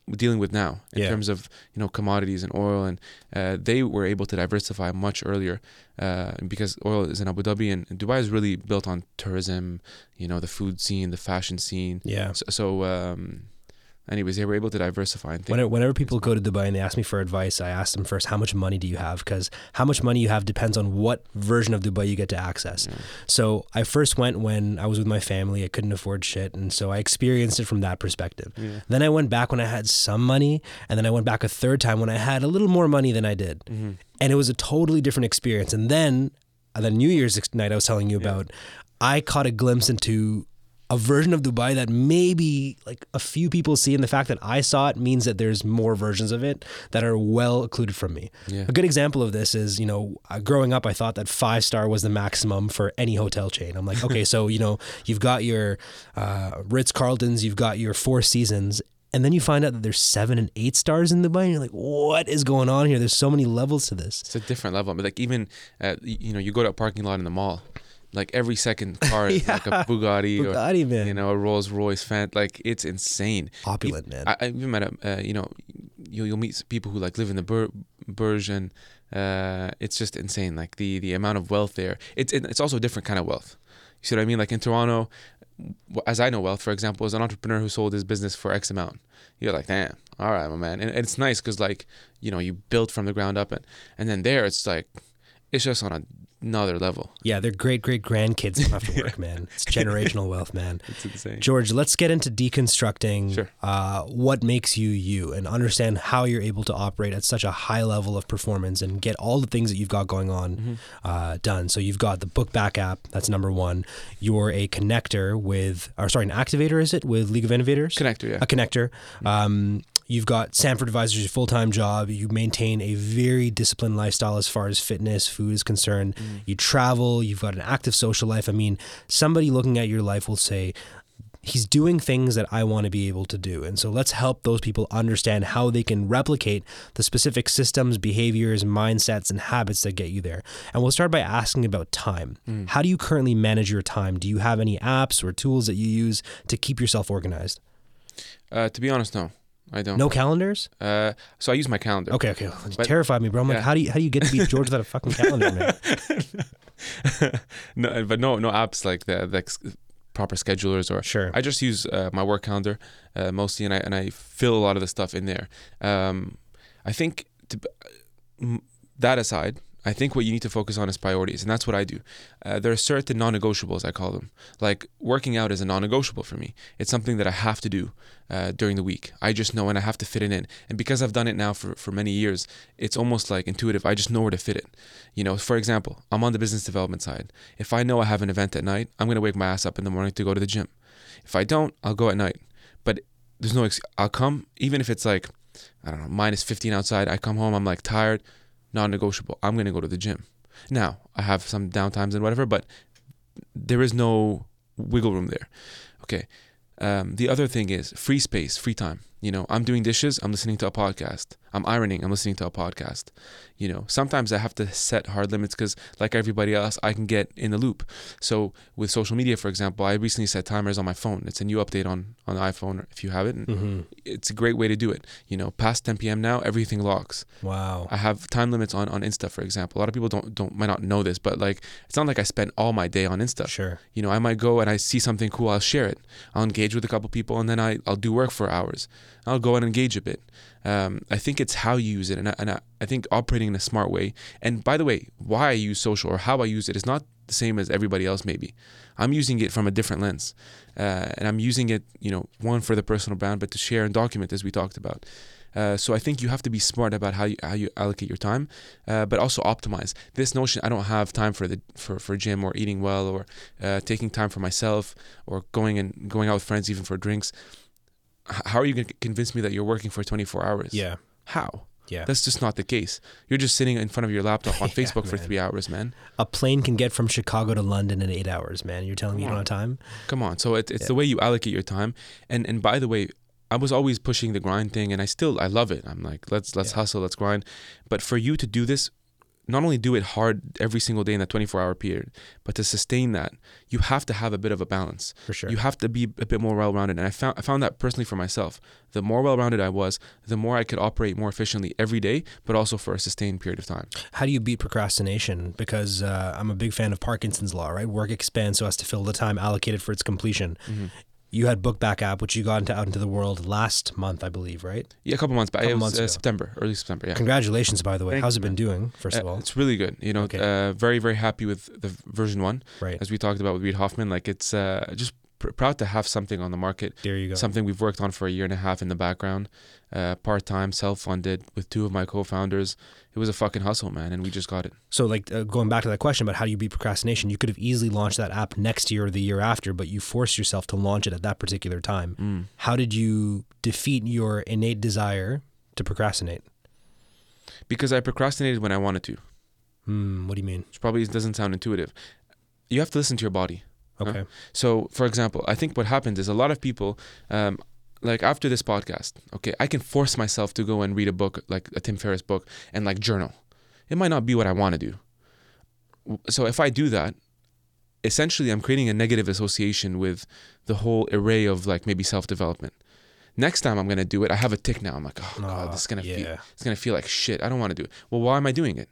dealing with now in
Yeah.
terms of you know commodities and oil, and uh, they were able to diversify much earlier uh, because oil is in Abu Dhabi and Dubai is really built on tourism, you know, the food scene, the fashion scene.
yeah.
So, so um, anyways, they were able to diversify and.
Whenever, whenever people go to Dubai and they ask me for advice, I ask them first, how much money do you have? Because how much money you have depends on what version of Dubai you get to access.
Yeah.
So I first went when I was with my family. I couldn't afford shit. And so I experienced it from that perspective.
Yeah.
Then I went back when I had some money. And then I went back a third time when I had a little more money than I did.
Mhm.
And it was a totally different experience. And then uh, the New Year's night I was telling you
Yeah.
about, I caught a glimpse into a version of Dubai that maybe like a few people see, and the fact that I saw it means that there's more versions of it that are well occluded from me.
Yeah.
A good example of this is, you know, uh, growing up, I thought that five star was the maximum for any hotel chain. I'm like, okay, so, you know, you've got your uh, Ritz Carltons, you've got your Four Seasons, and then you find out that there's seven and eight stars in Dubai, and you're like, what is going on here? There's so many levels to this.
It's a different level. But like even, uh, you know, you go to a parking lot in the mall, like every second car is like a Bugatti,
Bugatti,
or
man.
you know a Rolls Royce fan. Like it's insane.
Opulent, man.
I, I even met a, uh, you know, you'll, you'll meet people who like live in the Bur- Burj and uh, it's just insane. Like the the amount of wealth there. It's it, it's also a different kind of wealth. You see what I mean? Like in Toronto, as I know wealth, for example, is an entrepreneur who sold his business for X amount. You're like, damn, all right, my man. And, and it's nice because like you know you build from the ground up, and and then there it's like it's just on a, another level.
yeah, their great great grandkids don't have to work, man. It's generational wealth, man.
It's insane.
George, let's get into deconstructing
Sure.
uh, what makes you you and understand how you're able to operate at such a high level of performance and get all the things that you've got going on
Mm-hmm.
uh, done. So you've got the Bookback app, that's number one. You're a connector with, or sorry, an activator, is it, with League of Innovators?
Connector, yeah.
A connector. Um, you've got Sampford Advisors, your full time job. You maintain a very disciplined lifestyle as far as fitness, food is concerned. You travel. You've got an active social life. I mean, somebody looking at your life will say, he's doing things that I want to be able to do. And so let's help those people understand how they can replicate the specific systems, behaviors, mindsets, and habits that get you there. And we'll start by asking about time. How do you currently manage your time? Do you have any apps or tools that you use to keep yourself organized?
Uh, to be honest, no, I don't.
No calendars?
Uh, so I use my calendar.
Okay, okay. You
But-
terrified me, bro. I'm like, how do you how do you get to be George without a fucking calendar, man?
no, but no, no apps like the s- proper schedulers or
Sure.
I just use uh, my work calendar uh, mostly, and I and I fill a lot of the stuff in there. Um, I think to, that aside, I think what you need to focus on is priorities, and that's what I do. Uh, there are certain non-negotiables, I call them. Like working out is a non-negotiable for me. It's something that I have to do uh, during the week. I just know, and I have to fit it in. And because I've done it now for for many years, it's almost like intuitive. I just know where to fit it. You know, for example, I'm on the business development side. If I know I have an event at night, I'm gonna wake my ass up in the morning to go to the gym. If I don't, I'll go at night. But there's no. Ex- I'll come even if it's like I don't know minus 15 outside. I come home. I'm like tired. Non-negotiable. I'm gonna go to the gym. Now I have some downtimes and whatever, but there is no wiggle room there. Okay. Um, the other thing is free space, free time. You know, I'm doing dishes, I'm listening to a podcast. I'm ironing, I'm listening to a podcast. You know, sometimes I have to set hard limits because, like everybody else, I can get in the loop. So, with social media, for example, I recently set timers on my phone. It's a new update on on the iPhone if you have it. And
hmm
It's a great way to do it. You know, past 10 p.m. now, everything locks.
Wow.
I have time limits on, on Insta, for example. A lot of people don't don't might not know this, but like it's not like I spend all my day on Insta.
Sure.
You know, I might go and I see something cool, I'll share it. I'll engage with a couple people and then I, I'll do work for hours. I'll go and engage a bit. Um, I think it's how you use it, and, I, and I, I think operating in a smart way. And by the way, why I use social or how I use it is not the same as everybody else. Maybe I'm using it from a different lens, uh, and I'm using it, you know, one for the personal brand, but to share and document, as we talked about. Uh, so I think you have to be smart about how you how you allocate your time, uh, but also optimize. This notion I don't have time for the for, for gym or eating well or uh, taking time for myself or going and going out with friends even for drinks. How are you going to convince me that you're working for 24 hours?
Yeah.
How?
Yeah.
That's just not the case. You're just sitting in front of your laptop on
Yeah,
Facebook for
man.
three hours, man.
A plane can get from Chicago to London in eight hours, man. You're telling me you don't have time?
Come on. So it, it's
Yeah.
the way you allocate your time. And and by the way, I was always pushing the grind thing, and I still I love it. I'm like, let's let's
Yeah.
hustle, let's grind. But for you to do this, not only do it hard every single day in that 24 hour period, but to sustain that, you have to have a bit of a balance.
For sure.
You have to be a bit more well rounded. And I found I found that personally for myself. The more well rounded I was, the more I could operate more efficiently every day, but also for a sustained period of time.
How do you beat procrastination? Because uh, I'm a big fan of Parkinson's law, right? Work expands so as to fill the time allocated for its completion.
Mm-hmm.
You had Bookback app, which you got into, out into the world last month, I believe, right?
Yeah, a couple months back.
Couple
it was
months
uh. September, early September. Yeah.
Congratulations, by the way.
Thank
How's it been doing, first of
Uh,
all?
it's really good. You know,
Okay.
uh, very very happy with the version one.
Right.
as we talked about with Reid Hoffman. Like it's uh, just pr- proud to have something on the market,
There you go.
something we've worked on for a year and a half in the background, uh, part time, self funded with two of my co founders. It was a fucking hustle, man, and we just got it.
So, like uh, going back to that question about how do you beat procrastination, you could have easily launched that app next year or the year after, but you forced yourself to launch it at that particular time.
Mm.
How did you defeat your innate desire to procrastinate?
Because I procrastinated when I wanted to,
Hmm, what do you mean?
which probably doesn't sound intuitive. You have to listen to your body. Huh?
Okay.
So, for example, I think what happens is a lot of people, um, like after this podcast, okay, I can force myself to go and read a book, like a Tim Ferriss book, and like journal. It might not be what I want to do. So, if I do that, essentially I'm creating a negative association with the whole array of like maybe self development. Next time I'm gonna do it, I have a tick now. I'm like, oh god, this is gonna feel,
yeah.
it's gonna feel like shit. I don't want to do it. Well, why am I doing it?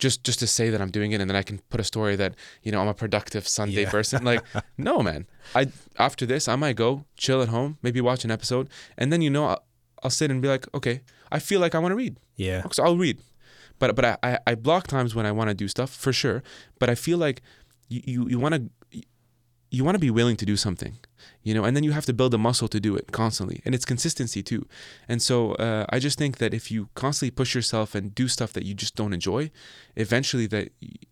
Just just to say that I'm doing it, and then I can put a story that you know I'm a productive Sunday
Yeah.
person. Like, no, man. I after this I might go chill at home, maybe watch an episode, and then you know I'll, I'll sit and be like, okay, I feel like I want to read,
Yeah.
so I'll read. But but I, I, I block times when I want to do stuff for sure. But I feel like you you, you want to you want to be willing to do something, you know, and then you have to build a muscle to do it constantly, and it's consistency too. And so uh, I just think that if you constantly push yourself and do stuff that you just don't enjoy, eventually that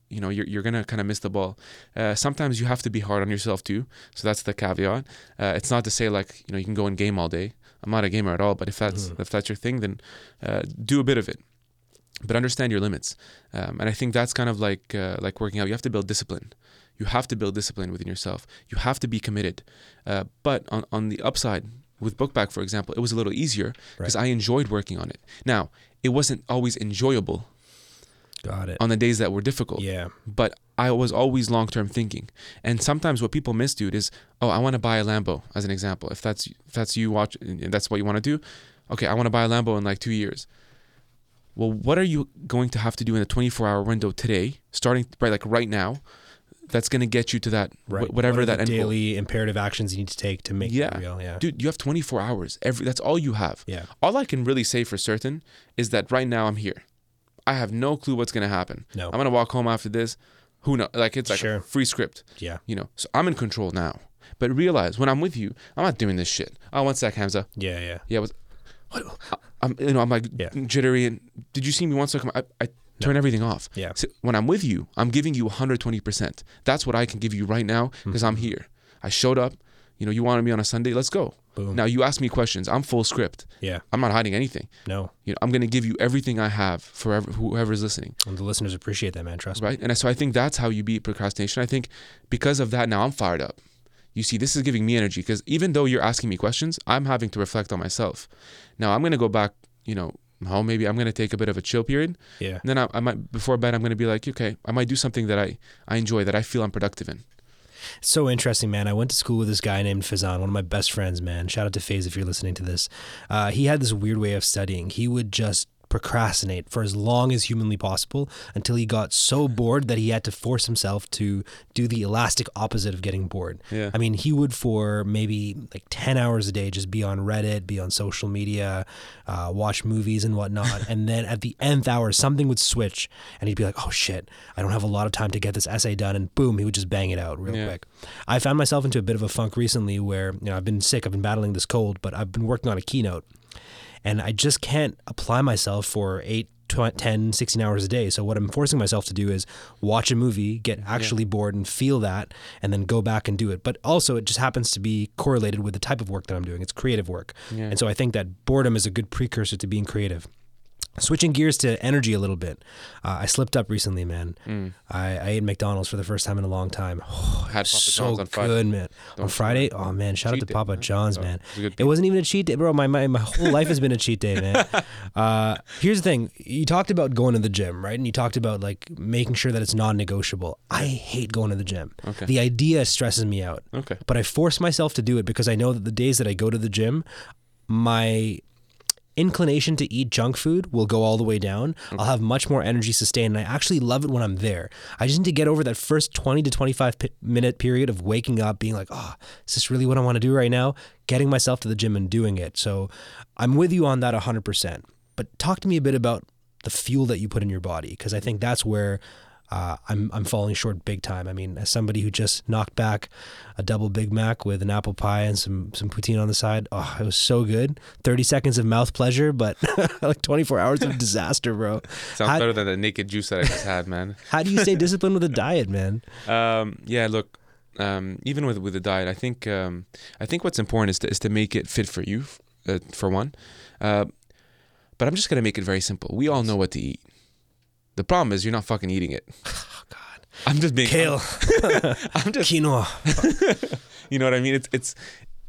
you know you're you're gonna kind of miss the ball. Uh, sometimes you have to be hard on yourself too. So that's the caveat. Uh, it's not to say like you know you can go and game all day. I'm not a gamer at all, but if that's if that's your thing, then uh, do a bit of it but understand your limits. Um, and I think that's kind of like uh, like working out. You have to build discipline. You have to build discipline within yourself. You have to be committed. Uh, but on, on the upside, with Bookback, for example, it was a little easier because I enjoyed working on it. Now, it wasn't always enjoyable
Got it.
on the days that were difficult
Yeah.
but I was always long term thinking. And sometimes what people miss, dude, is oh, I want to buy a Lambo, as an example. If that's if that's you watch, and that's what you want to do, okay, I want to buy a Lambo in like two years. Well, what are you going to have to do in a 24 hour window today, starting right like right now, that's going to get you to that
Right.
whatever that
the
end goal.
daily imperative actions you need to take to make
Yeah.
it real. Yeah.
Dude, you have 24 hours. Every that's all you have.
Yeah.
All I can really say for certain is that right now I'm here. I have no clue what's going to happen.
No.
I'm going to walk home after this. Who knows? Like it's like
Sure.
a free script.
Yeah.
You know, so I'm in control now. But realize when I'm with you, I'm not doing this shit. Oh, one sec, Hamza.
Yeah. Yeah.
Yeah, was? I'm you know I'm like
Yeah.
jittery and did you see me once? I, I turn everything off.
Yeah.
So when I'm with you, I'm giving you 120. percent That's what I can give you right now because I'm mm-hmm. here. I showed up. You know, you wanted me on a Sunday. Let's go.
Boom.
Now you ask me questions. I'm full script.
Yeah.
I'm not hiding anything.
No.
You know, I'm gonna give you everything I have for ever, whoever's listening.
And the listeners appreciate that, man. Trust me.
right? And so I think that's how you beat procrastination. I think because of that, now I'm fired up. You see, this is giving me energy because even though you're asking me questions, I'm having to reflect on myself. Now I'm gonna go back, you know, home. Maybe I'm gonna take a bit of a chill period,
Yeah.
and then I, I might before bed I'm gonna be like, okay, I might do something that I I enjoy, that I feel I'm productive in.
So interesting, man. I went to school with this guy named Fazan, one of my best friends, man. Shout out to Faze if you're listening to this. Uh, he had this weird way of studying. He would just procrastinate for as long as humanly possible until he got so bored that he had to force himself to do the elastic opposite of getting bored.
Yeah.
I mean, he would for maybe like 10 hours a day just be on Reddit, be on social media, uh, watch movies and whatnot. and then at the nth hour, something would switch and he'd be like, oh shit, I don't have a lot of time to get this essay done. And boom, he would just bang it out real
Yeah.
quick. I found myself into a bit of a funk recently where, you know, I've been sick, I've been battling this cold, but I've been working on a keynote and I just can't apply myself for 8 10 16 hours a day. So what i'm forcing myself to do is watch a movie get actually bored and feel that and then go back and do it. But also it just happens to be correlated with the type of work that i'm doing. It's creative work.
Yeah.
and so i think that boredom is a good precursor to being creative Switching gears to energy a little bit, uh, I slipped up recently, man.
Mm.
I, I ate McDonald's for the first time in a long time. Oh,
Had
so
on Friday.
good, man. on
Don't-
Friday, oh man, shout out to Papa
man.
John's,
Oh,
man.
it
it wasn't even a cheat day, bro. My my, my whole life has been a cheat day, man. Uh, here's the thing: you talked about going to the gym, right? And you talked about like making sure that it's non-negotiable. I hate going to the gym.
Okay.
The idea stresses me out,
Okay.
but I force myself to do it because I know that the days that I go to the gym, my inclination to eat junk food will go all the way down. I'll have much more energy sustained. And I actually love it when I'm there. I just need to get over that first 20 to 25 pi- minute period of waking up, being like, oh, is this really what I want to do right now? Getting myself to the gym and doing it. So I'm with you on that 100%. But talk to me a bit about the fuel that you put in your body, because I think that's where. Uh, I'm I'm falling short big time. I mean, as somebody who just knocked back a double Big Mac with an apple pie and some some poutine on the side, oh, it was so good. Thirty seconds of mouth pleasure, but like 24 hours of disaster, bro.
Sounds
How-
better than the naked juice that I just had, man.
How do you stay disciplined with a diet, man?
Um, yeah, look, um, even with with the diet, I think um, I think what's important is to is to make it fit for you, uh, for one. Uh, but I'm just gonna make it very simple. We all know what to eat. The problem is you're not fucking eating it.
Oh God,
I'm just being
kale,
I'm just
quinoa.
you know what I mean? It's it's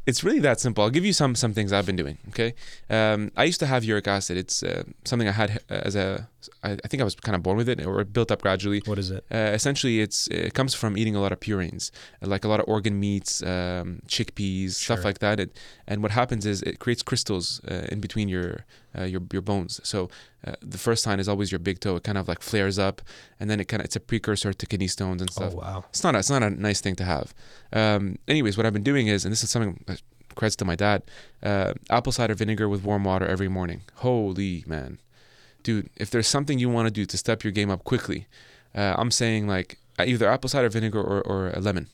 it's really that simple. I'll give you some some things I've been doing. Okay, um, I used to have uric acid. It's uh, something I had uh, as a. I, I think I was kind of born with it, or built up gradually.
What is it?
Uh, essentially, it's it comes from eating a lot of purines, like a lot of organ meats, um, chickpeas, stuff like that. It, and what happens is it creates crystals uh, in between your uh, your your bones. So uh, the first sign is always your big toe. It kind of like flares up, and then it kind of it's a precursor to kidney stones and
Oh
stuff.
wow.
It's not a, it's not a nice thing to have. Um, anyways, what I've been doing is, and this is something credits to my dad, uh, apple cider vinegar with warm water every morning. Holy man, dude! If there's something you want to do to step your game up quickly, uh, I'm saying like either apple cider vinegar or, or a lemon.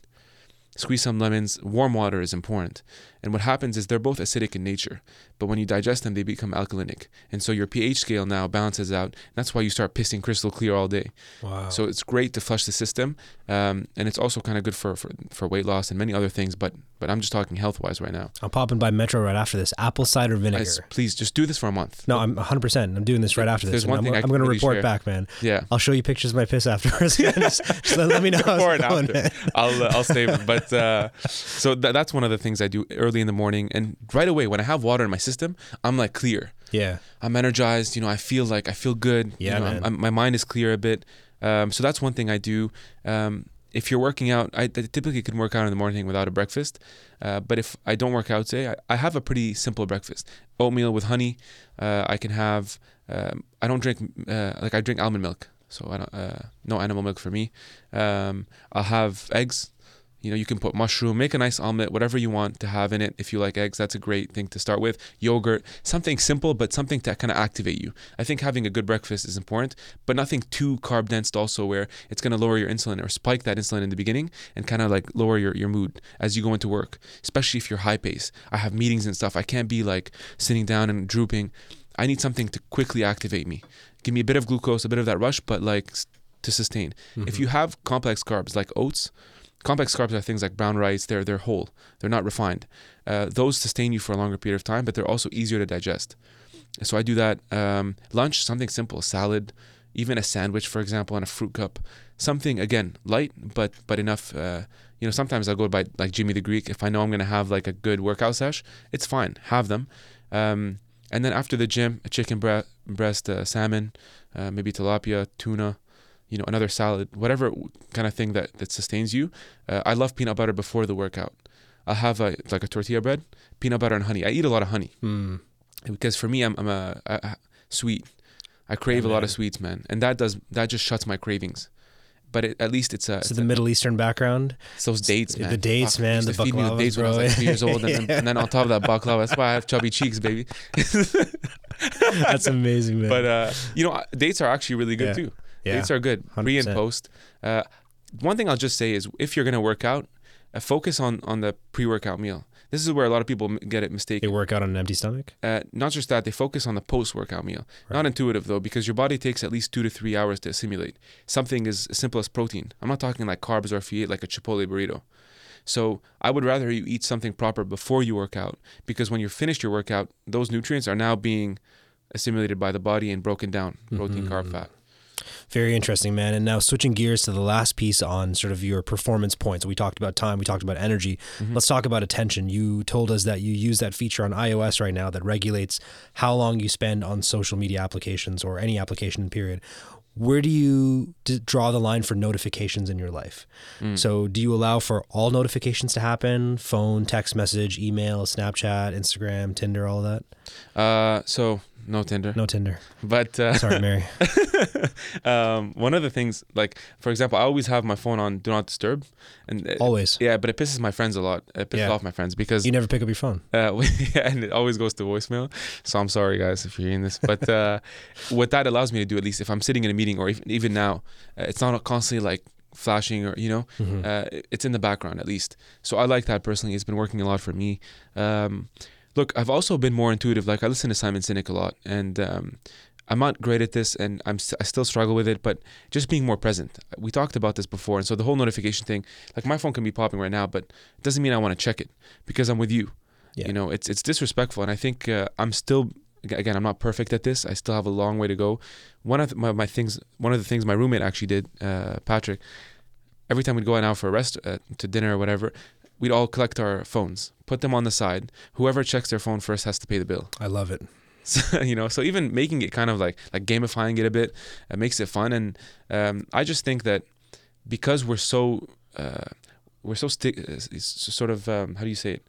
Squeeze some lemons. Warm water is important. And what happens is they're both acidic in nature, but when you digest them, they become alkalinic. And so your pH scale now balances out. That's why you start pissing crystal clear all day.
Wow.
So it's great to flush the system, um, and it's also kind of good for, for for weight loss and many other things. But but I'm just talking health wise right now.
I'm popping by Metro right after this. Apple cider vinegar.
Please just do this for a month.
No, I'm 100%. I'm doing this right after this.
There's one
I'm,
thing I
I'm going to
really
report
share.
back, man.
Yeah.
I'll show you pictures of my piss afterwards. just, just let, let me know
Before and after. I'll uh, I'll save it. But uh, so tha that's one of the things I do early in the morning, and right away when I have water in my system, I'm like clear.
Yeah.
I'm energized. You know, I feel like I feel good.
Yeah,
you know,
man.
I'm, I'm- my mind is clear a bit. Um, so that's one thing I do. Um, if you're working out, I, I typically can work out in the morning without a breakfast. Uh, but if I don't work out today, I, I have a pretty simple breakfast: oatmeal with honey. Uh, I can have. Um, I don't drink uh, like I drink almond milk, so I don't. Uh, no animal milk for me. Um, I'll have eggs. You know, you can put mushroom, make a nice omelet, whatever you want to have in it. If you like eggs, that's a great thing to start with. Yogurt, something simple, but something to kind of activate you. I think having a good breakfast is important, but nothing too carb dense also where it's going to lower your insulin or spike that insulin in the beginning and kind of like lower your, your mood as you go into work, especially if you're high pace. I have meetings and stuff. I can't be like sitting down and drooping. I need something to quickly activate me. Give me a bit of glucose, a bit of that rush, but like to sustain. If mm-hmm. you have complex carbs like oats, complex carbs are things like brown rice. They're they're whole. They're not refined. Uh, those sustain you for a longer period of time, but they're also easier to digest. So I do that. Um, lunch, something simple, salad, even a sandwich, for example, and a fruit cup. Something again light, but but enough. Uh, you know, sometimes I'll go by like Jimmy the Greek if I know I'm gonna have like a good workout sesh. It's fine, have them. Um, and then after the gym, a chicken bre- breast, uh, salmon, uh, maybe tilapia, tuna, you know, another salad, whatever kind of thing that, that sustains you. Uh, I love peanut butter before the workout. I'll have a, like a tortilla bread, peanut butter and honey. I eat a lot of honey
Mm.
because for me, I'm, I'm a, a, a sweet. I crave
Yeah,
a lot of sweets, man, and that does that just shuts my cravings. But it, at least it's a,
So
it's
the
a-
Middle Eastern background.
it's those dates,
the dates,
Fuck,
man, the
feed me with
baklavas,
dates when I was like three years old, and, then, and then on top of that baklava, that's why I have chubby cheeks, baby.
That's amazing, man.
But uh, you know, dates are actually really good
Yeah.
too.
Yeah.
Dates are good, pre and post. Uh, one thing I'll just say is, if you're gonna work out, uh, focus on on the pre-workout meal. This is where a lot of people get it mistaken.
they work out on an empty stomach.
Uh, not just that, they focus on the post-workout meal. Not intuitive though, because your body takes at least two to three hours to assimilate. Something as simple as protein. I'm not talking like carbs or if you eat like a Chipotle burrito. So I would rather you eat something proper before you work out, because when you're finished your workout, those nutrients are now being assimilated by the body and broken down, protein,
Mm-hmm.
carb, fat.
Very interesting, man. And now switching gears to the last piece on sort of your performance points. We talked about time, we talked about energy.
Mm-hmm.
Let's talk about attention. You told us that you use that feature on iOS right now that regulates how long you spend on social media applications or any application period. Where do you d- draw the line for notifications in your life?
Mm.
So, do you allow for all notifications to happen? Phone, text message, email, Snapchat, Instagram, Tinder, all of that?
Uh, so no Tinder,
No Tinder.
but uh,
Sorry, Mary.
um, one of the things, like for example, I always have my phone on do not disturb, and uh,
Always.
yeah, but it pisses my friends a lot. It pisses
Yeah.
off my friends because
You never pick up your phone.
uh, yeah, and it always goes to voicemail. So I'm sorry, guys, if you're hearing this. But uh, what that allows me to do, at least if I'm sitting in a meeting or even, even now, uh, it's not constantly like flashing or you know,
Mhm.
uh, it's in the background at least. So I like that personally. It's been working a lot for me. Um, look, I've also been more intuitive. Like I listen to Simon Sinek a lot, and um, I'm not great at this, and I'm st- I still struggle with it. But just being more present. We talked about this before, and so the whole notification thing. Like my phone can be popping right now, but it doesn't mean I want to check it because I'm with you.
Yeah.
You know, it's it's disrespectful, and I think uh, I'm still again I'm not perfect at this. I still have a long way to go. One of my, my things, one of the things my roommate actually did, uh, Patrick. Every time we'd go out for a rest uh, to dinner or whatever, we'd all collect our phones, put them on the side. Whoever checks their phone first has to pay the bill.
I love it.
So, you know, so even making it kind of like like gamifying it a bit uh, makes it fun, and um, I just think that because we're so uh, we're so sti- uh, sort of um, how do you say it?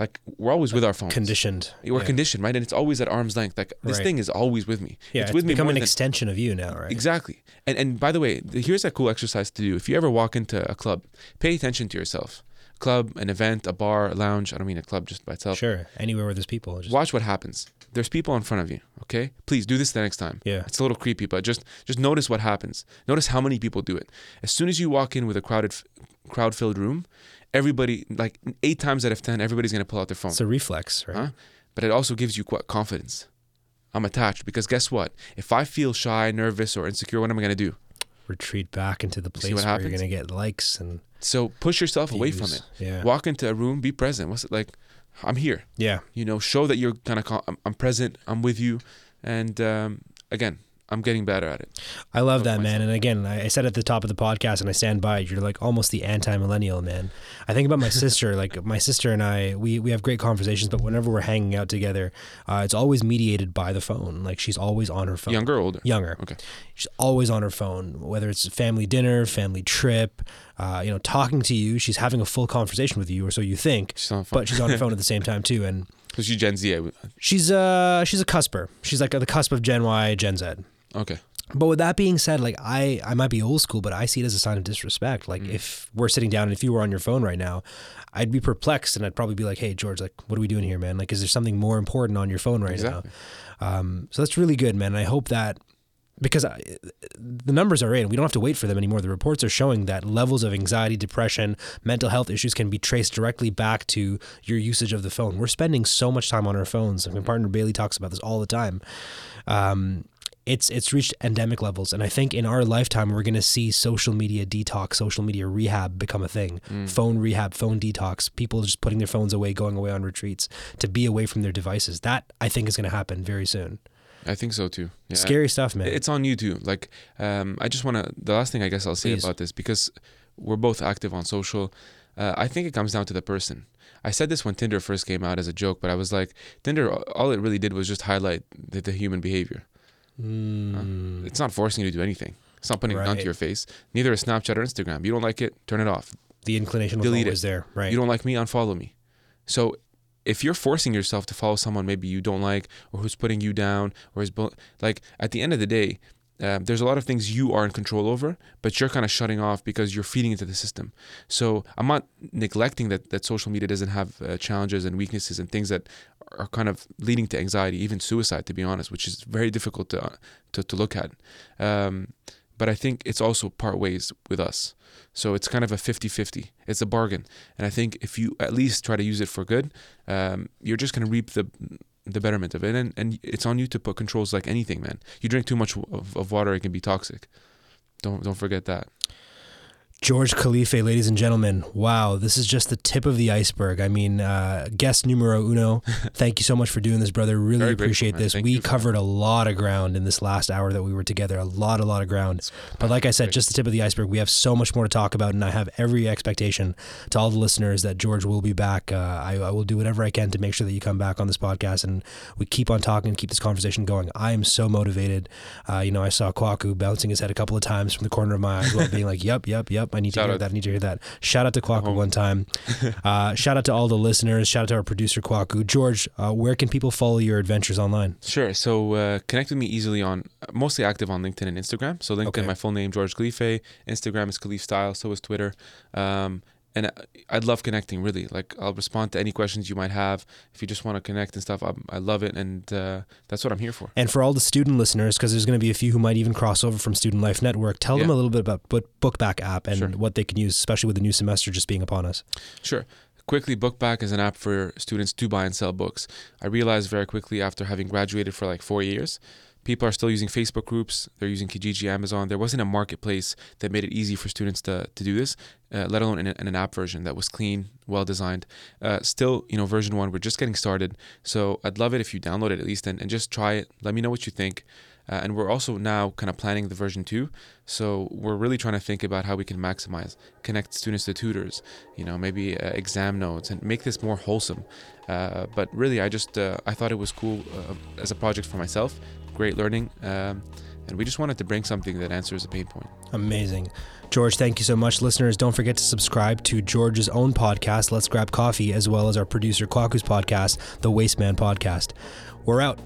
Like we're always with our phones.
Conditioned.
We're
yeah.
conditioned, right? And it's always at arm's length. Like this
Right.
thing is always with me.
Yeah,
it's
it's,
with me
become
more
an
than-
extension of you now, right?
Exactly. And and by the way, here's a cool exercise to do. If you ever walk into a club, pay attention to yourself. Club, an event, a bar, a lounge. I don't mean a club just by itself.
Sure. Anywhere where there's people. Just,
Watch what happens. There's people in front of you. Okay, please do this the next time.
yeah.
It's a little creepy, but just just notice what happens. Notice how many people do it. As soon as you walk in with a crowded, crowd filled room, everybody like eight times out of ten, everybody's gonna pull out their phone.
It's a reflex, right?
Huh? But it also gives you confidence. I'm attached because guess what? If I feel shy, nervous, or insecure, what am I gonna do?
Retreat back into the place where
happens?
you're going to get likes and
So push yourself away from it.
Yeah.
Walk into a room, be present. What's it like? I'm here.
Yeah.
You know, show that you're kind of. I'm, I'm present. I'm with you. And um, again, I'm getting better at it.
I love that, man. And again, I said at the top of the podcast, and I stand by it. You're like almost the anti-millennial, man. I think about my sister. Like my sister and I, we we have great conversations, but whenever we're hanging out together, uh, it's always mediated by the phone. Like she's always on her phone.
Younger or older?
Younger.
Okay.
She's always on her phone, whether it's family dinner, family trip, uh, you know, talking to you. She's having a full conversation with you, or so you think.
She's.
But she's on her phone at the same time too, and
Because she's Gen Z.
she's uh she's a cusper. She's like at the cusp of Gen Y, Gen Z.
Okay.
But with that being said, like I, I might be old school, but I see it as a sign of disrespect. Like
Mm.
if we're sitting down and if you were on your phone right now, I'd be perplexed and I'd probably be like, "Hey, George, like, what are we doing here, man? Like, is there something more important on your phone right
Exactly.
now?" Um, so that's really good, man. And I hope that because I, the numbers are in, we don't have to wait for them anymore. The reports are showing that levels of anxiety, depression, mental health issues can be traced directly back to your usage of the phone. We're spending so much time on our phones. My partner Bailey talks about this all the time. Um, it's it's reached endemic levels, and I think in our lifetime we're going to see social media detox, social media rehab become a thing.
Mm.
Phone rehab, phone detox. People just putting their phones away, going away on retreats to be away from their devices. That I think is going to happen very soon.
I think so too. Yeah.
Scary stuff, man.
It's on you too. Like, um, I just want to. The last thing I guess I'll say
Please.
about this because we're both active on social. Uh, I think it comes down to the person. I said this when Tinder first came out as a joke, but I was like, Tinder, all it really did was just highlight the, the human behavior.
Mm.
It's not forcing you to do anything. It's not putting it onto
Right.
your face. Neither is Snapchat or Instagram. You don't like it, turn it off.
the inclination was
delete
always there, right?
You don't like me, unfollow me. So if you're forcing yourself to follow someone maybe you don't like or who's putting you down or is like at the end of the day um, there's a lot of things you are in control over, but you're kind of shutting off because you're feeding into the system. So I'm not neglecting that that social media doesn't have uh, challenges and weaknesses and things that are kind of leading to anxiety, even suicide, to be honest, which is very difficult to to, to look at. Um, but I think it's also part ways with us. So it's kind of a 50 50. It's a bargain. And I think if you at least try to use it for good, um, you're just going to reap the the betterment of it. And, and it's on you to put controls like anything, man. You drink too much of, of water, it can be toxic. Don't don't forget that.
George Khalife, ladies and gentlemen. Wow, this is just the tip of the iceberg. I mean, uh, guest numero uno. Thank you so much for doing this, brother. Really Very appreciate grateful, this. we covered a lot of ground in this last hour that we were together. A lot, a lot of ground. But like I said, just the tip of the iceberg. We have so much more to talk about, and I have every expectation to all the listeners that George will be back. Uh, I, I, will do whatever I can to make sure that you come back on this podcast and we keep on talking and keep this conversation going. I am so motivated. Uh, you know, I saw Kwaku bouncing his head a couple of times from the corner of my eye, being like, "Yep, yep, yep." I need shout to hear out. that. I need to hear that. Shout out to Kwaku one time. Uh, shout out to all the listeners. Shout out to our producer Kwaku. George, uh, where can people follow your adventures online?
Sure. So uh, connect with me easily on mostly active on LinkedIn and Instagram. So LinkedIn, okay. my full name George Khalife. Instagram is Khalif Style. So is Twitter. Um, and I'd love connecting. Really, like I'll respond to any questions you might have. If you just want to connect and stuff, I, I love it, and uh, that's what I'm here for.
And for all the student listeners, because there's going to be a few who might even cross over from Student Life Network, tell yeah. them a little bit about Bookback app and sure. what they can use, especially with the new semester just being upon us.
Sure. Quickly, Bookback is an app for students to buy and sell books. I realized very quickly after having graduated for like four years people are still using Facebook groups. They're using Kijiji, Amazon. There wasn't a marketplace that made it easy for students to, to do this, uh, let alone in, in, an app version that was clean, well designed. Uh, still, you know, version one, we're just getting started. So I'd love it if you download it at least and, and just try it. Let me know what you think. Uh, and we're also now kind of planning the version two. So we're really trying to think about how we can maximize, connect students to tutors, you know, maybe uh, exam notes, and make this more wholesome. Uh, but really, I just uh, I thought it was cool uh, as a project for myself great learning. Um, and we just wanted to bring something that answers a pain point.
Amazing. George, thank you so much. Listeners, don't forget to subscribe to George's own podcast, Let's Grab Coffee, as well as our producer Kwaku's podcast, The Waste Man Podcast. We're out.